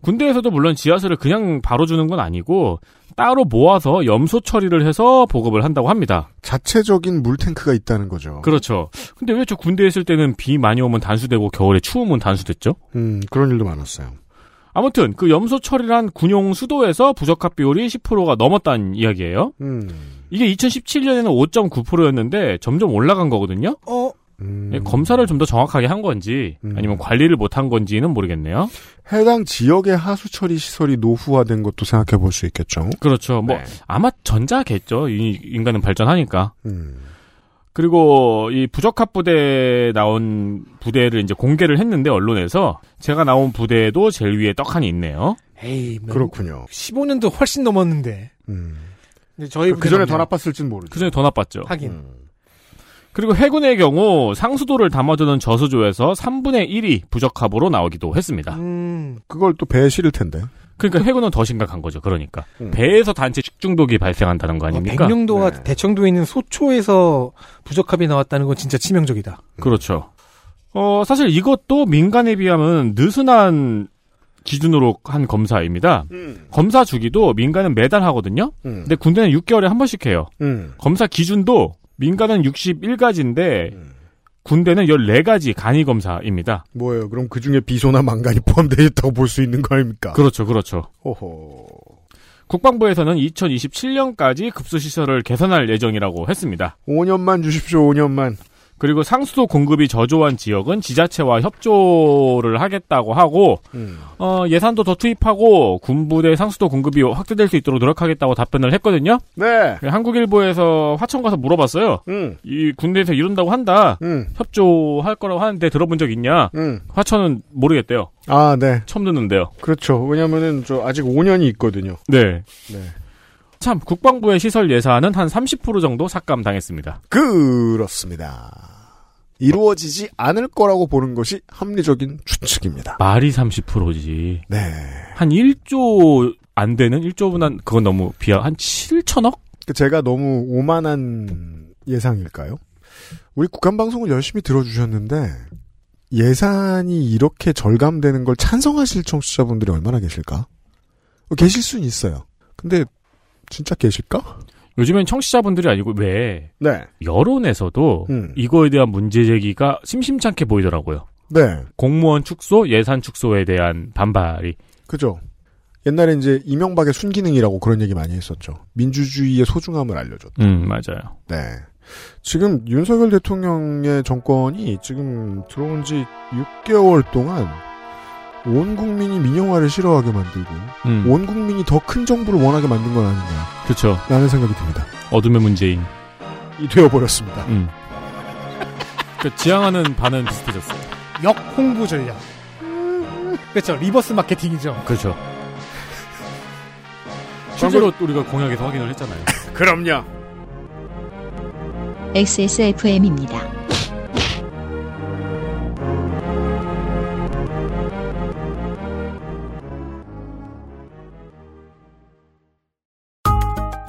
군대에서도 물론 지하수를 그냥 바로 주는 건 아니고 따로 모아서 염소 처리를 해서 보급을 한다고 합니다. 자체적인 물탱크가 있다는 거죠. 그렇죠. 근데 왜 저 군대에 있을 때는 비 많이 오면 단수되고 겨울에 추우면 단수됐죠? 음, 그런 일도 많았어요. 아무튼 그 염소 처리란 군용 수도에서 부적합 비율이 10%가 넘었다는 이야기예요. 음. 이게 2017년에는 5.9%였는데 점점 올라간 거거든요. 어 음. 예, 검사를 좀 더 정확하게 한 건지 음. 아니면 관리를 못한 건지는 모르겠네요. 해당 지역의 하수 처리 시설이 노후화된 것도 생각해 볼 수 있겠죠. 그렇죠. 뭐 네. 아마 전자겠죠. 이 인간은 발전하니까. 음. 그리고 이 부적합 부대 나온 부대를 이제 공개를 했는데 언론에서 제가 나온 부대도 제일 위에 떡하니 있네요. 에이 뭐 그렇군요. 15년도 훨씬 넘었는데. 음. 근데 저희 그 전에 더. 나빴을진 모르죠. 그 전에 더 나빴죠. 하긴 음. 그리고 해군의 경우 상수도를 담아두는 저수조에서 3분의 1이 부적합으로 나오기도 했습니다. 음, 그걸 또 배에 실을 텐데. 그러니까 해군은 더 심각한 거죠. 그러니까 음. 배에서 단체 식중독이 발생한다는 거 아닙니까? 백령도와 네. 대청도에 있는 소초에서 부적합이 나왔다는 건 진짜 치명적이다. 그렇죠. 어, 사실 이것도 민간에 비하면 느슨한 기준으로 한 검사입니다. 음. 검사 주기도 민간은 매달 하거든요. 음. 근데 군대는 6개월에 한 번씩 해요. 음. 검사 기준도 민간은 61가지인데 음. 군대는 14가지 간이 검사입니다. 뭐예요? 그럼 그 중에 비소나 망간이 포함되어 있다고 볼 수 있는 거 아닙니까? 그렇죠, 그렇죠. 호호. 국방부에서는 2027년까지 급수시설을 개선할 예정이라고 했습니다. 5년만 주십시오, 5년만. 그리고 상수도 공급이 저조한 지역은 지자체와 협조를 하겠다고 하고 음. 어, 예산도 더 투입하고 군부대 상수도 공급이 확대될 수 있도록 노력하겠다고 답변을 했거든요. 네. 한국일보에서 화천 가서 물어봤어요. 음. 이 군대에서 이런다고 한다. 음. 협조할 거라고 하는데 들어본 적 있냐? 음. 화천은 모르겠대요. 아, 네. 처음 듣는데요. 그렇죠. 왜냐면은 저 아직 5년이 있거든요. 네. 네. 참 국방부의 시설 예산은 한 30% 정도 삭감당했습니다. 그렇습니다. 이루어지지 않을 거라고 보는 것이 합리적인 추측입니다. 말이 30%지. 네. 한 1조 안 되는 1조분 한 그건 너무 비하 한 7천억? 그 제가 너무 오만한 예상일까요? 우리 국간 방송을 열심히 들어주셨는데 예산이 이렇게 절감되는 걸 찬성하실 청취자분들이 얼마나 계실까? 계실 수는 있어요. 근데 진짜 계실까? 요즘엔 청취자분들이 아니고 왜 네. 여론에서도 음. 이거에 대한 문제 제기가 심심찮게 보이더라고요. 네. 공무원 축소, 예산 축소에 대한 반발이. 그죠. 옛날에 이제 이명박의 순기능이라고 그런 얘기 많이 했었죠. 민주주의의 소중함을 알려줬다. 음, 맞아요. 네. 지금 윤석열 대통령의 정권이 지금 들어온 지 6개월 동안 온 국민이 민영화를 싫어하게 만들고 음, 온 국민이 더 큰 정부를 원하게 만든 건 아닌가 그쵸. 라는 생각이 듭니다. 어둠의 문재인. 이 되어버렸습니다. 음. 그 지향하는 바는 비슷해졌어요. 역 홍보 전략. 그렇죠. reverse 마케팅이죠. 그렇죠. 실제로 우리가 공약에서 확인을 했잖아요. 그럼요. XSFM입니다.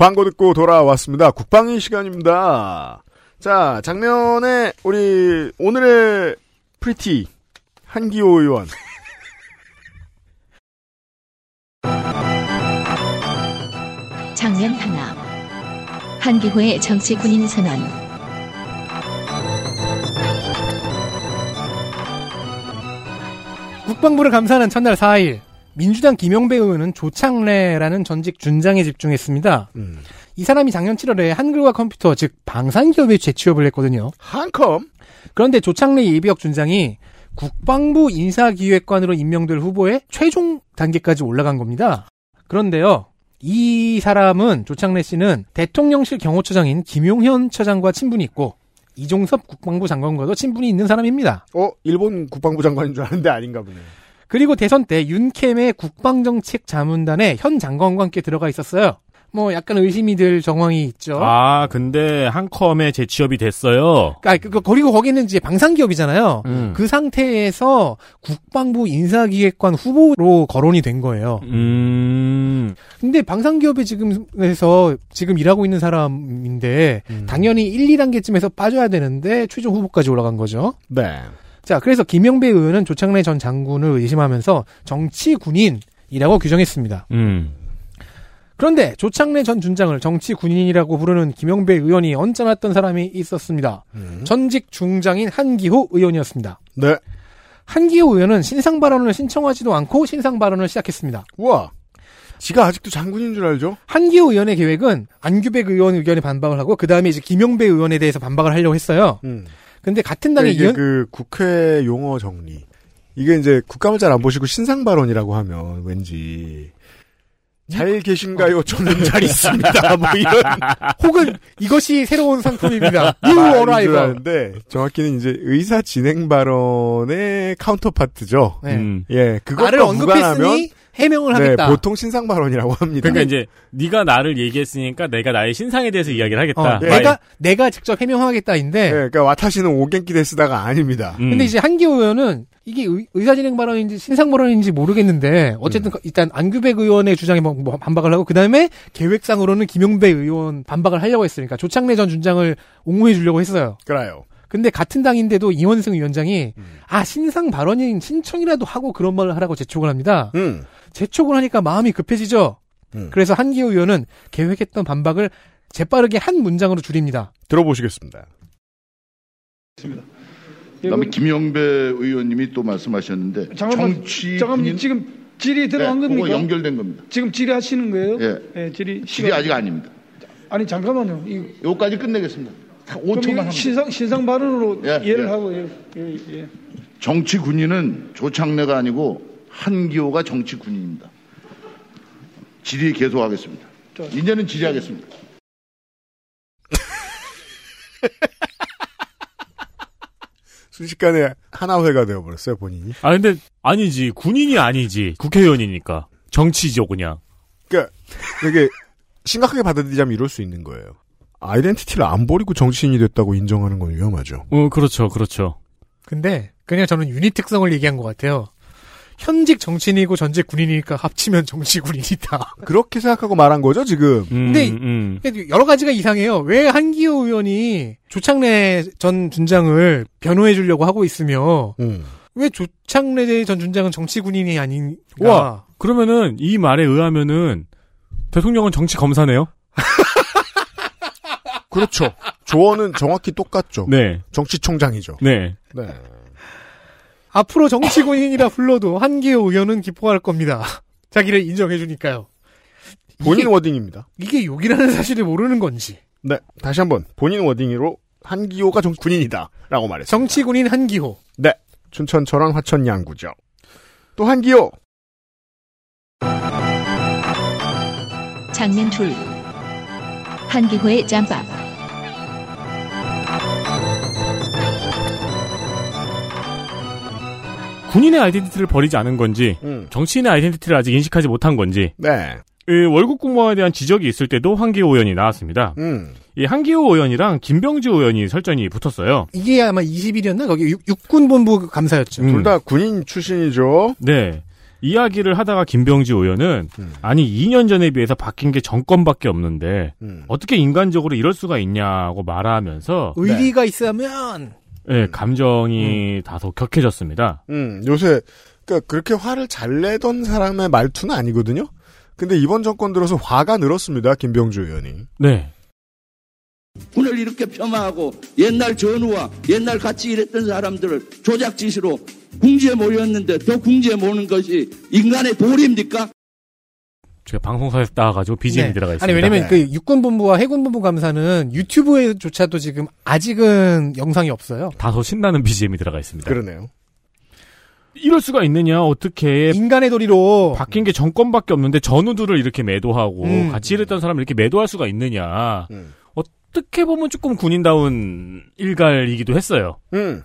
광고 듣고 돌아왔습니다. 국방위 시간입니다. 자, 장면에 우리 오늘의 pretty 한기호 의원. 장면 하나. 한기호의 정치 군인 선언. 국방부를 감사하는 첫날 4일 민주당 김영배 의원은 조창래라는 전직 준장에 집중했습니다. 음. 이 사람이 작년 7월에 한글과 컴퓨터 즉 방산 기업에 재취업을 했거든요. 한컴. 그런데 조창래 예비역 준장이 국방부 인사기획관으로 임명될 후보의 최종 단계까지 올라간 겁니다. 그런데요. 이 사람은 조창래 씨는 대통령실 경호처장인 김용현 처장과 친분이 있고 이종섭 국방부 장관과도 친분이 있는 사람입니다. 어, 일본 국방부 장관인 줄 아는데 아닌가 보네. 그리고 대선 때 윤캠의 국방정책 자문단에 현 장관과 함께 들어가 있었어요. 뭐 약간 의심이 들 정황이 있죠. 아, 근데 한컴에 재취업이 됐어요. 아, 그, 그, 그리고 거기는 이제 방산기업이잖아요. 음. 그 상태에서 국방부 인사기획관 후보로 거론이 된 거예요. 음. 근데 방산기업에 지금에서 지금 일하고 있는 사람인데 음. 당연히 1, 2단계쯤에서 빠져야 되는데 최종 후보까지 올라간 거죠. 네. 자, 그래서 김영배 의원은 조창래 전 장군을 의심하면서 정치 군인이라고 규정했습니다. 음. 그런데 조창래 전 준장을 정치 군인이라고 부르는 김영배 의원이 언짢았던 사람이 있었습니다. 음. 전직 중장인 한기호 의원이었습니다. 네. 한기호 의원은 신상 발언을 신청하지도 않고 신상 발언을 시작했습니다. 우와. 지가 아직도 장군인 줄 알죠? 한기호 의원의 계획은 안규백 의원 의견에 반박을 하고 그 다음에 이제 김영배 의원에 대해서 반박을 하려고 했어요. 음. 근데 같은 당의 이게 이현 그 국회 용어 정리. 이게 이제 국감을 잘 안 보시고 신상 발언이라고 하면 왠지 잘 계신가요? 저는 잘 있습니다. 뭐 이런 혹은 이것이 새로운 상품입니다. 아는데 정확히는 이제 의사 진행 발언의 카운터파트죠. 네. 음. 예, 무관하면 언급했으니 해명을 네, 하겠다. 보통 신상 발언이라고 합니다. 그러니까 이제 네가 나를 얘기했으니까 내가 나의 신상에 대해서 이야기를 하겠다. 어, 예. 내가 내가 직접 해명하겠다인데 네, 그러니까 와타시는 오겐키 데스다가 아닙니다. 음. 근데 이제 한기호 의원은 이게 의, 사진행 발언인지 신상 발언인지 모르겠는데 어쨌든 일단 안규백 의원의 주장에 뭐, 뭐 반박을 하고 그 다음에 계획상으로는 김용배 의원 반박을 하려고 했으니까 조창래 전 준장을 옹호해 주려고 했어요. 그래요. 근데 같은 당인데도 이원승 위원장이 아 신상 발언인 신청이라도 하고 그런 말을 하라고 재촉을 합니다. 음. 재촉을 하니까 마음이 급해지죠. 음. 그래서 한기호 의원은 계획했던 반박을 재빠르게 한 문장으로 줄입니다. 들어보시겠습니다. 그다음에 김영배 의원님이 또 말씀하셨는데 잠깐만, 정치 잠깐만 지금 질의 들어간 네, 겁니까? 연결된 겁니다. 지금 질의하시는 거예요? 예. 질의 질의 아직 아닙니다. 아니 잠깐만요. 이, 요까지 끝내겠습니다. 그럼 5초만 이거 합니다. 신상 신상 발언으로 예, 예를 예. 하고 예, 예, 예. 정치 군인은 조창래가 아니고 한기호가 정치 군인입니다. 질의 계속하겠습니다. 이제는 질의하겠습니다. 순식간에 하나회가 되어버렸어요, 본인이. 아 근데 아니지 군인이 아니지 국회의원이니까 정치죠 그냥. 그러니까 되게 심각하게 받아들이자면 이럴 수 있는 거예요. 아이덴티티를 안 버리고 정치인이 됐다고 인정하는 건 위험하죠. 어 그렇죠 그렇죠. 근데 그냥 저는 유닛 특성을 얘기한 것 같아요. 현직 정치인이고 전직 군인이니까 합치면 정치 군인이다. 그렇게 생각하고 말한 거죠, 지금. 근데 음. 여러 가지가 이상해요. 왜 한기호 의원이 조창래 전 준장을 변호해 주려고 하고 있으며 음. 왜 조창래 전 준장은 정치 군인이 아닌가? 와 그러면은 이 말에 의하면은 대통령은 정치 검사네요. 그렇죠. 조언은 정확히 똑같죠. 네. 정치총장이죠. 네. 네. 앞으로 정치 군인이라 불러도 한기호 의원은 기뻐할 겁니다. 자기를 인정해 주니까요. 본인 워딩입니다. 이게 욕이라는 사실을 모르는 건지. 네. 다시 한번 본인 워딩으로 한기호가 정 군인이다 라고 말했습니다. 정치 군인 한기호. 네. 춘천 철원 화천 양구죠. 또 한기호. 장면 둘. 한기호의 짬밥. 군인의 아이덴티티를 버리지 않은 건지 음. 정치인의 아이덴티티를 아직 인식하지 못한 건지 네. 이 월급 공무원에 대한 지적이 있을 때도 한기호 의원이 나왔습니다. 음. 이 한기호 의원이랑 김병주 의원이 설전이 붙었어요. 이게 아마 20일이었나? 거기 육, 육군본부 감사였죠. 음. 둘다 군인 출신이죠. 네. 이야기를 하다가 김병지 의원은 음. 아니 2년 전에 비해서 바뀐 게 정권밖에 없는데 음. 어떻게 인간적으로 이럴 수가 있냐고 말하면서 의리가 있으면 네, 감정이 다소 격해졌습니다. 음, 요새 그러니까 그렇게 화를 잘 내던 사람의 말투는 아니거든요. 근데 이번 정권 들어서 화가 늘었습니다. 김병주 의원이. 네. 군을 이렇게 폄하하고 옛날 전우와 옛날 같이 일했던 사람들을 조작짓으로 궁지에 모였는데 더 궁지에 모는 것이 인간의 도리입니까? 제가 방송사에서 따와가지고 BGM이 네. 들어가 있습니다. 아니 왜냐면 네. 그 육군본부와 해군본부 감사는 유튜브에조차도 지금 아직은 영상이 없어요. 다소 신나는 BGM이 들어가 있습니다. 그러네요. 이럴 수가 있느냐 어떻게 인간의 도리로 바뀐 게 정권밖에 없는데 전우들을 이렇게 매도하고 음. 같이 일했던 사람을 이렇게 매도할 수가 있느냐 음. 어떻게 보면 조금 군인다운 일갈이기도 했어요. 음.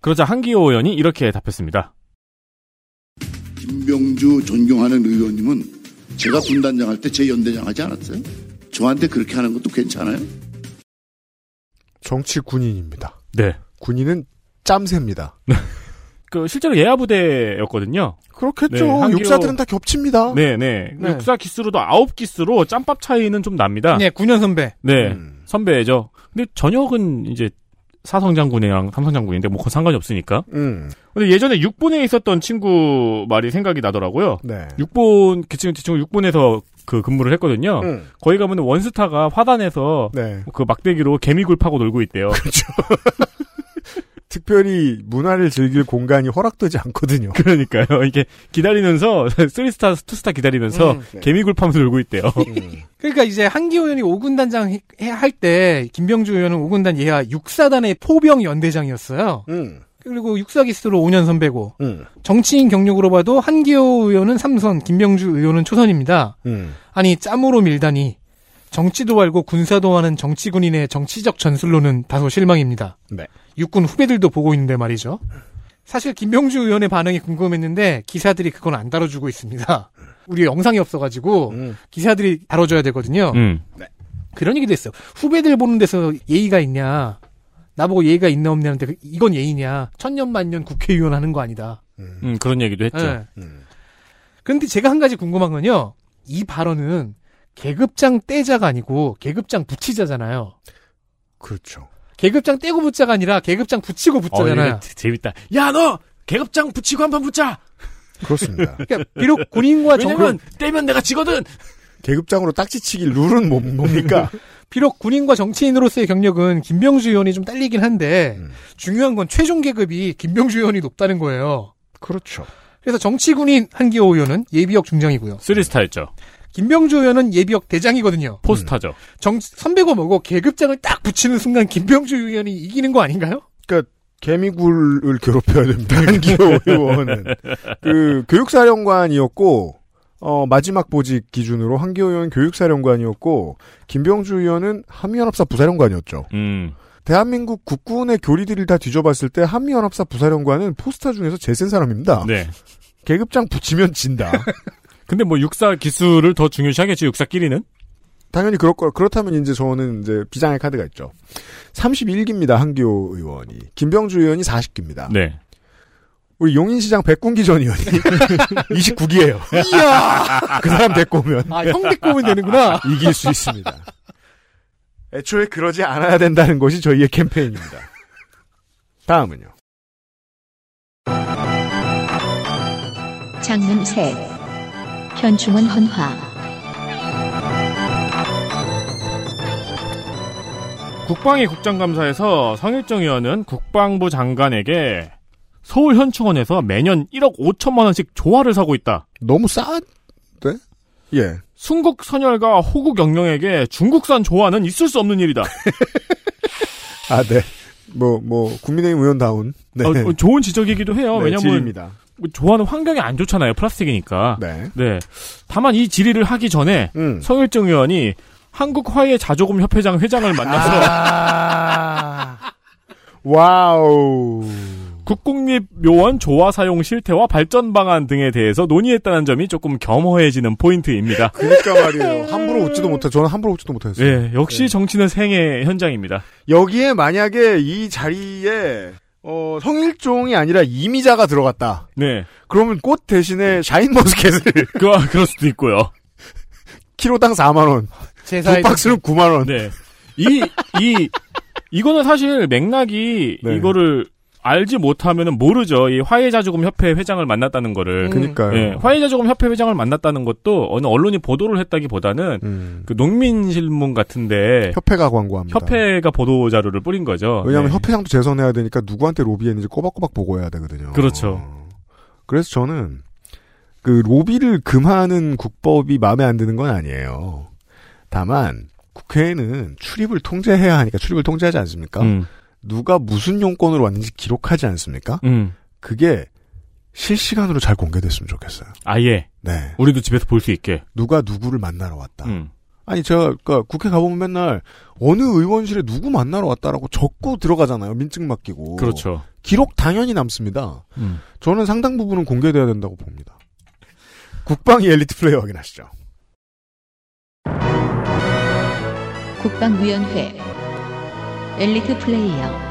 그러자 한기호 의원이 이렇게 답했습니다. 김병주 존경하는 의원님은 제가 군단장 할 때 제 연대장 하지 않았어요? 저한테 그렇게 하는 것도 괜찮아요? 정치 군인입니다. 네. 군인은 짬새입니다. 그 실제로 예하 부대였거든요. 그렇겠죠. 네, 육사들은 다 겹칩니다. 네네. 네. 육사 기수로도 아홉 기수로 짬밥 차이는 좀 납니다. 네, 9년 선배. 네. 음. 선배죠. 근데 전역은 이제 사성 장군이랑 삼성 장군인데 뭐 그건 상관이 없으니까. 음. 근데 예전에 6본에 있었던 친구 말이 생각이 나더라고요. 네. 6본, 그 친구, 그 친구 6본에서 그 근무를 했거든요. 음. 거기 가면 원스타가 화단에서 네. 그 막대기로 개미굴 파고 놀고 있대요. 특별히 문화를 즐길 공간이 허락되지 않거든요. 그러니까요. 이게 기다리면서 3스타, 2스타 기다리면서 음, 네. 개미굴 파면서 놀고 있대요. 그러니까 이제 한기호 의원이 5군 단장 할 때 김병주 의원은 5군단 예하 6사단의 포병 연대장이었어요. 음. 그리고 육사기수로 5년 선배고 음. 정치인 경력으로 봐도 한기호 의원은 삼선, 김병주 의원은 초선입니다. 음. 아니 짬으로 밀다니 정치도 알고 군사도 하는 정치군인의 정치적 전술로는 다소 실망입니다. 네. 육군 후배들도 보고 있는데 말이죠. 사실 김병주 의원의 반응이 궁금했는데 기사들이 그건 안 다뤄주고 있습니다. 우리 영상이 없어가지고 음. 기사들이 다뤄줘야 되거든요. 음. 그런 얘기도 했어요. 후배들 보는 데서 예의가 있냐. 나보고 예의가 있네 없네 하는데 그- 이건 예의냐. 천년 만년 국회의원 하는 거 아니다. 음, 그런 얘기도 했죠. 예. 그런데 제가 한 가지 궁금한 건요. 이 발언은 계급장 떼자가 아니고 계급장 붙이자잖아요. 그렇죠. 계급장 떼고 붙자가 아니라 계급장 붙이고 어, 붙자잖아요. 이거 재밌다. 야, 너 계급장 붙이고 한판 붙자. 그렇습니다. 그러니까 비록 군인과 왜냐면 정치 떼면 내가 지거든. 계급장으로 딱지치기 룰은 뭐, 뭡니까? 비록 군인과 정치인으로서의 경력은 김병주 의원이 좀 딸리긴 한데 음. 중요한 건 최종 계급이 김병주 의원이 높다는 거예요. 그렇죠. 그래서 정치군인 한기호 의원은 예비역 중장이고요. 쓰리스타였죠. 김병주 의원은 예비역 대장이거든요. 포스타죠. 정 선배고 뭐고 계급장을 딱 붙이는 순간 김병주 의원이 이기는 거 아닌가요? 그러니까 개미굴을 괴롭혀야 됩니다. 한기호 의원은 그 교육사령관이었고 어, 마지막 보직 기준으로 한기호 의원 교육사령관이었고 김병주 의원은 한미연합사 부사령관이었죠. 음. 대한민국 국군의 교리들을 다 뒤져봤을 때 한미연합사 부사령관은 포스타 중에서 제일 센 사람입니다. 네. 계급장 붙이면 진다. 근데 뭐 육사 기술을 더 중요시하겠지, 육사끼리는? 당연히 그럴 거 그렇다면 이제 저는 이제 비장의 카드가 있죠. 31기입니다. 한기호 의원이. 김병주 의원이 40기입니다. 네. 우리 용인시장 백군기 전 의원이 29기예요. 이야! 그 사람 데리고 오면 아, 형 데리고 오면 되는구나. 이길 수 있습니다. 애초에 그러지 않아야 된다는 것이 저희의 캠페인입니다. 다음은요. 장문 셋. 현충원 헌화. 국방위 국장감사에서 성일정 의원은 국방부 장관에게 서울 현충원에서 매년 1억 5천만 원씩 조화를 사고 있다. 너무 싸? 네? 예. 순국 선열과 호국 영령에게 중국산 조화는 있을 수 없는 일이다. 아, 네. 뭐, 뭐, 국민의힘 의원다운. 네. 어, 어, 좋은 지적이기도 해요. 네, 왜냐면 질입니다. 뭐 조화는 환경에 안 좋잖아요. 플라스틱이니까. 네. 다만 이 질의를 하기 전에 음. 성일종 의원이 한국 화훼 자조금 협회장 회장을 만나서 아. 와우. 국공립 묘원 조화 사용 실태와 발전 방안 등에 대해서 논의했다는 점이 조금 겸허해지는 포인트입니다. 그러니까 말이에요. 함부로 웃지도 못해. 저는 함부로 웃지도 못했어요. 네, 역시 정치는 생애 현장입니다. 여기에 만약에 이 자리에 어, 성일종이 아니라 임이자가 들어갔다. 네. 그러면 꽃 대신에 샤인 머스켓을 그 그럴 수도 있고요. 키로당 4만 원. 제사에 두 박스는 9만 원. 네. 이, 이, 이거는 사실 맥락이 네. 이거를 알지 못하면은 모르죠. 이 화훼자조금 협회 회장을 만났다는 거를. 그니까요. 예, 화훼자조금 협회 회장을 만났다는 것도 어느 언론이 보도를 했다기보다는 음. 그 농민신문 같은데 협회가 광고합니다. 협회가 보도 자료를 뿌린 거죠. 왜냐하면 네. 협회장도 재선해야 되니까 누구한테 로비했는지 꼬박꼬박 보고해야 되거든요. 그렇죠. 그래서 저는 그 로비를 금하는 국법이 마음에 안 드는 건 아니에요. 다만 국회에는 출입을 통제해야 하니까 출입을 통제하지 않습니까? 음. 누가 무슨 용건으로 왔는지 기록하지 않습니까? 음. 그게 실시간으로 잘 공개됐으면 좋겠어요. 아예. 네. 우리도 집에서 볼 수 있게. 누가 누구를 만나러 왔다. 음. 아니 제가 그러니까 국회 가보면 맨날 어느 의원실에 누구 만나러 왔다라고 적고 들어가잖아요. 민증 맡기고. 그렇죠. 기록 당연히 남습니다. 음. 저는 상당 부분은 공개돼야 된다고 봅니다. 국방위 엘리트 플레이어 확인하시죠. 국방위원회. 엘리트 플레이어.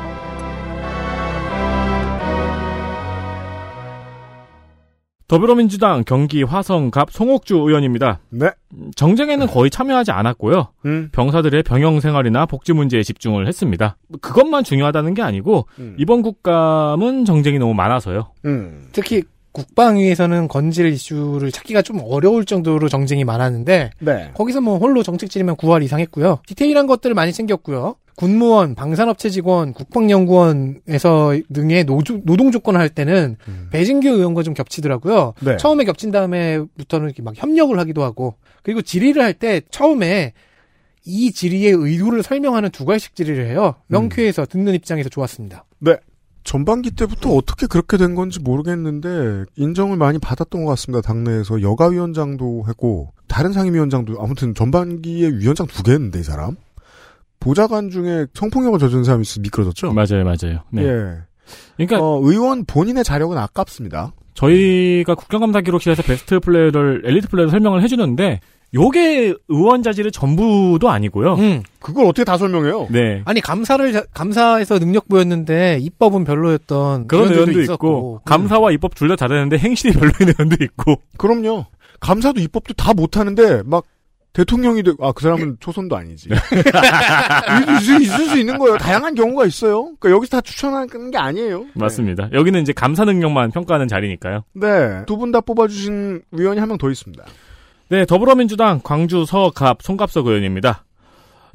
더불어민주당 경기 화성갑 송옥주 의원입니다. 네. 정쟁에는 거의 참여하지 않았고요. 음. 병사들의 병영 생활이나 복지 문제에 집중을 했습니다. 그것만 중요하다는 게 아니고 음. 이번 국감은 정쟁이 너무 많아서요. 음. 특히 국방위에서는 건질 이슈를 찾기가 좀 어려울 정도로 정쟁이 많았는데 네. 거기서 뭐 홀로 정책질이면 9할 이상 했고요. 디테일한 것들을 많이 챙겼고요. 군무원, 방산업체 직원, 국방연구원에서 등의 노조, 노동 조건을 할 때는 배진규 의원과 좀 겹치더라고요. 음. 네. 처음에 겹친 다음에부터는 이렇게 막 협력을 하기도 하고 그리고 질의를 할 때 처음에 이 질의의 의도를 설명하는 두 갈씩 질의를 해요. 명쾌해서 듣는 입장에서 좋았습니다. 네. 전반기 때부터 어떻게 그렇게 된 건지 모르겠는데 인정을 많이 받았던 것 같습니다. 당내에서 여가위원장도 했고 다른 상임위원장도 아무튼 전반기에 위원장 두개 했는데 이 사람 보좌관 중에 성폭력을 저지른 사람이 있어 미끄러졌죠. 맞아요, 맞아요. 네. 예. 그러니까 어, 의원 본인의 자력은 아깝습니다. 저희가 국정감사 기록실에서 베스트 플레이어를 엘리트 플레이어 설명을 해주는데 요게 의원 자질의 전부도 아니고요. 음. 그걸 어떻게 다 설명해요? 네. 아니 감사를 자- 감사에서 능력 보였는데 입법은 별로였던 그런 의원도 있었고. 있고 감사와 입법 둘 다 잘하는데 행실이 별로인 의원도 있고. 그럼요. 감사도 입법도 다 못하는데 막 대통령이 되고 아 그 사람은 초선도 아니지. 있을, 있을 수 있는 거예요. 다양한 경우가 있어요. 그러니까 여기서 다 추천하는 게 아니에요. 맞습니다. 여기는 이제 감사 능력만 평가하는 자리니까요. 네. 두 분 다 뽑아주신 위원이 한 명 더 있습니다. 네, 더불어민주당 광주 서갑 송갑석 의원입니다.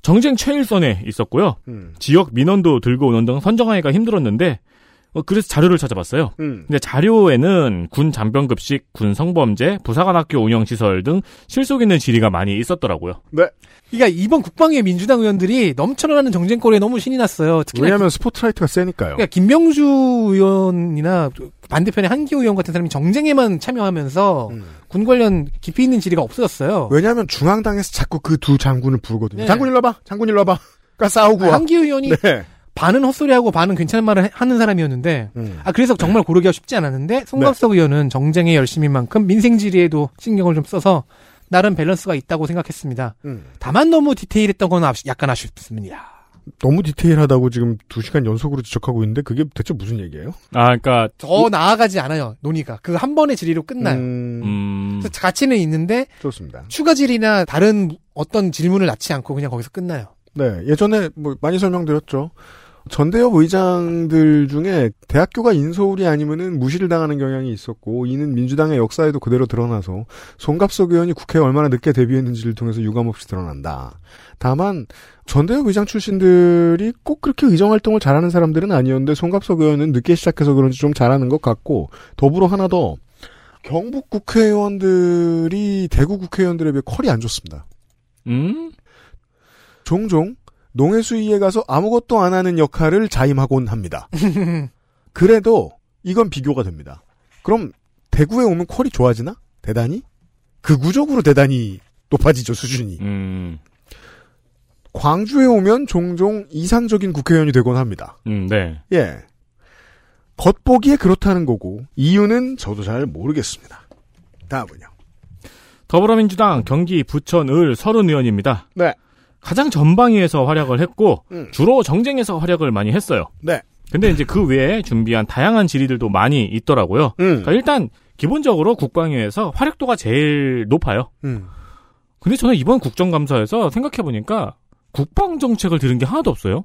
정쟁 최일선에 있었고요. 음. 지역 민원도 들고 오는 등 선정하기가 힘들었는데 어, 그래서 자료를 찾아봤어요. 음. 근데 자료에는 군 잔병급식, 군 성범죄, 부사관학교 운영시설 등 실속 있는 질의가 많이 있었더라고요. 네. 그러니까 이번 국방위 민주당 의원들이 넘쳐나는 정쟁거리에 너무 신이 났어요. 특히나 왜냐하면 스포트라이트가 세니까요. 그러니까 김명주 의원이나 반대편의 한기호 의원 같은 사람이 정쟁에만 참여하면서 음. 군 관련 깊이 있는 질의가 없어졌어요. 왜냐하면 중앙당에서 자꾸 그 두 장군을 부르거든요. 네. 장군 일로 와봐. 장군 일로 와봐. 그러니까 싸우고 와. 한기호 의원이 네. 반은 헛소리하고 반은 괜찮은 말을 해- 하는 사람이었는데 음. 아 그래서 정말 고르기가 쉽지 않았는데 송갑석 의원은 정쟁에 열심인 만큼 민생 질의에도 신경을 좀 써서 나름 밸런스가 있다고 생각했습니다. 음. 다만 너무 디테일했던 건 약간 아쉽습니다. 너무 디테일하다고 지금 두 시간 연속으로 지적하고 있는데 그게 대체 무슨 얘기예요? 아, 그러니까 더 나아가지 않아요 논의가 그 한 번의 질의로 끝나요. 음, 그래서 가치는 있는데 좋습니다. 추가 질의나 다른 어떤 질문을 낳지 않고 그냥 거기서 끝나요. 네, 예전에 뭐 많이 설명드렸죠. 전대협 의장들 중에 대학교가 인서울이 아니면은 무시를 당하는 경향이 있었고 이는 민주당의 역사에도 그대로 드러나서 송갑석 의원이 국회에 얼마나 늦게 데뷔했는지를 통해서 유감없이 드러난다. 다만 전대협 의장 출신들이 꼭 그렇게 의정 활동을 잘하는 사람들은 아니었는데 송갑석 의원은 늦게 시작해서 그런지 좀 잘하는 것 같고 더불어 하나 더 경북 국회의원들이 대구 국회의원들에 비해 퀄이 안 좋습니다. 음? 종종 농해수위에 가서 아무것도 안 하는 역할을 자임하곤 합니다. 그래도 이건 비교가 됩니다. 그럼 대구에 오면 퀄이 좋아지나? 대단히? 극우적으로 대단히 높아지죠, 수준이. 음, 광주에 오면 종종 이상적인 국회의원이 되곤 합니다. 음, 네. 예. 겉보기에 그렇다는 거고, 이유는 저도 잘 모르겠습니다. 다음은요. 더불어민주당 경기 부천 을 서른 의원입니다. 네. 가장 전방위에서 활약을 했고 음. 주로 정쟁에서 활약을 많이 했어요. 네. 근데 이제 그 외에 준비한 다양한 질의들도 많이 있더라고요. 음. 그러니까 일단 기본적으로 국방위에서 활약도가 제일 높아요. 음. 근데 저는 이번 국정감사에서 생각해 보니까 국방 정책을 들은 게 하나도 없어요.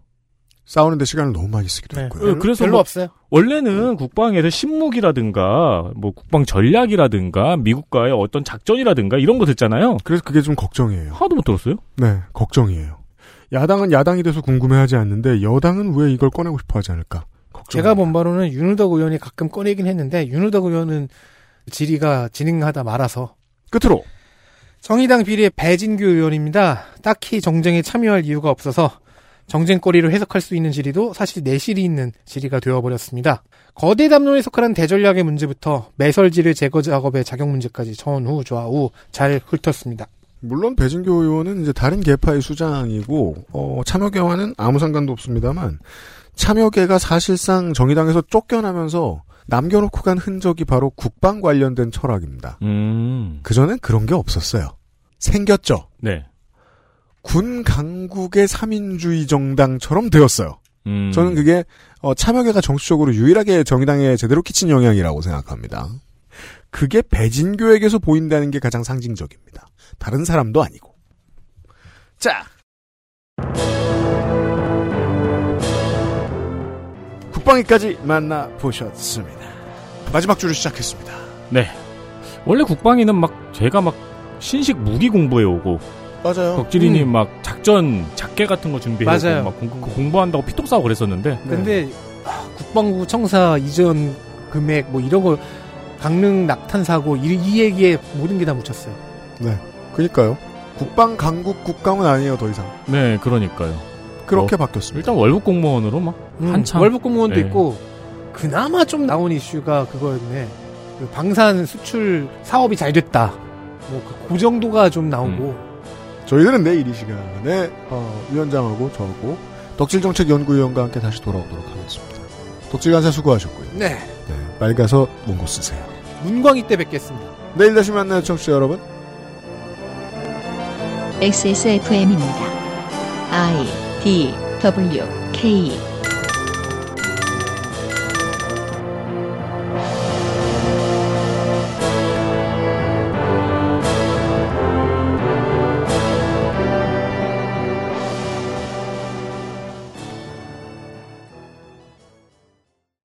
싸우는데 시간을 너무 많이 쓰기도 했고요. 어, 그래서 별로 뭐 없어요. 원래는 국방에서 신무기라든가 뭐 국방 전략이라든가 미국과의 어떤 작전이라든가 이런 거 듣잖아요. 그래서 그게 좀 걱정이에요. 하나도 못 들었어요. 네, 걱정이에요. 야당은 야당이 돼서 궁금해하지 않는데 여당은 왜 이걸 꺼내고 싶어하지 않을까? 걱정. 제가 본 바로는 윤우덕 의원이 가끔 꺼내긴 했는데 윤우덕 의원은 질의가 진행하다 말아서 끝으로 정의당 비리의 배진규 의원입니다. 딱히 정쟁에 참여할 이유가 없어서 정쟁거리로 해석할 수 있는 질의도 사실 내실이 있는 질의가 되어버렸습니다. 거대 담론에 속하는 대전략의 문제부터 매설지를 제거 작업의 작용 문제까지 전후 좌우 잘 훑었습니다. 물론 배진교 의원은 이제 다른 계파의 수장이고 어, 참여계와는 아무 상관도 없습니다만 참여계가 사실상 정의당에서 쫓겨나면서 남겨놓고 간 흔적이 바로 국방 관련된 철학입니다. 음. 그전엔 그런 게 없었어요. 생겼죠. 네. 군 강국의 삼인주의 정당처럼 되었어요. 음. 저는 그게 어, 참여계가 정치적으로 유일하게 정의당에 제대로 끼친 영향이라고 생각합니다. 그게 배진교에게서 보인다는 게 가장 상징적입니다. 다른 사람도 아니고. 자. 국방위까지 만나보셨습니다. 마지막 주를 시작했습니다. 네. 원래 국방위는 막 제가 막 신식 무기 공부해 오고 맞아요. 덕질이님 음. 막 작전 작계 같은 거 준비해 맞아요. 오고 막 공, 공부한다고 피똥 싸고 그랬었는데 근데 아, 국방부 청사 이전 금액 뭐 이런 거 강릉 낙탄 사고 이, 이 얘기에 모든 게 다 묻혔어요. 네. 그니까요. 국방 강국 국감은 아니에요, 더 이상. 네, 그러니까요. 그렇게 어, 바뀌었습니다. 일단 월북 공무원으로 막 음, 한참 월북 공무원도 네. 있고 그나마 좀 나온 이슈가 그거였네. 그 방산 수출 사업이 잘 됐다. 뭐그 그 정도가 좀 나오고 저희들은 내일 이 시간에 어, 위원장하고 저하고 덕질정책연구위원과 함께 다시 돌아오도록 하겠습니다. 덕질 간사 수고하셨고요. 네 네, 맑아서 문고 쓰세요. 문광희 때 뵙겠습니다. 내일 다시 만나요, 청취자 여러분. XSFM입니다. I D W K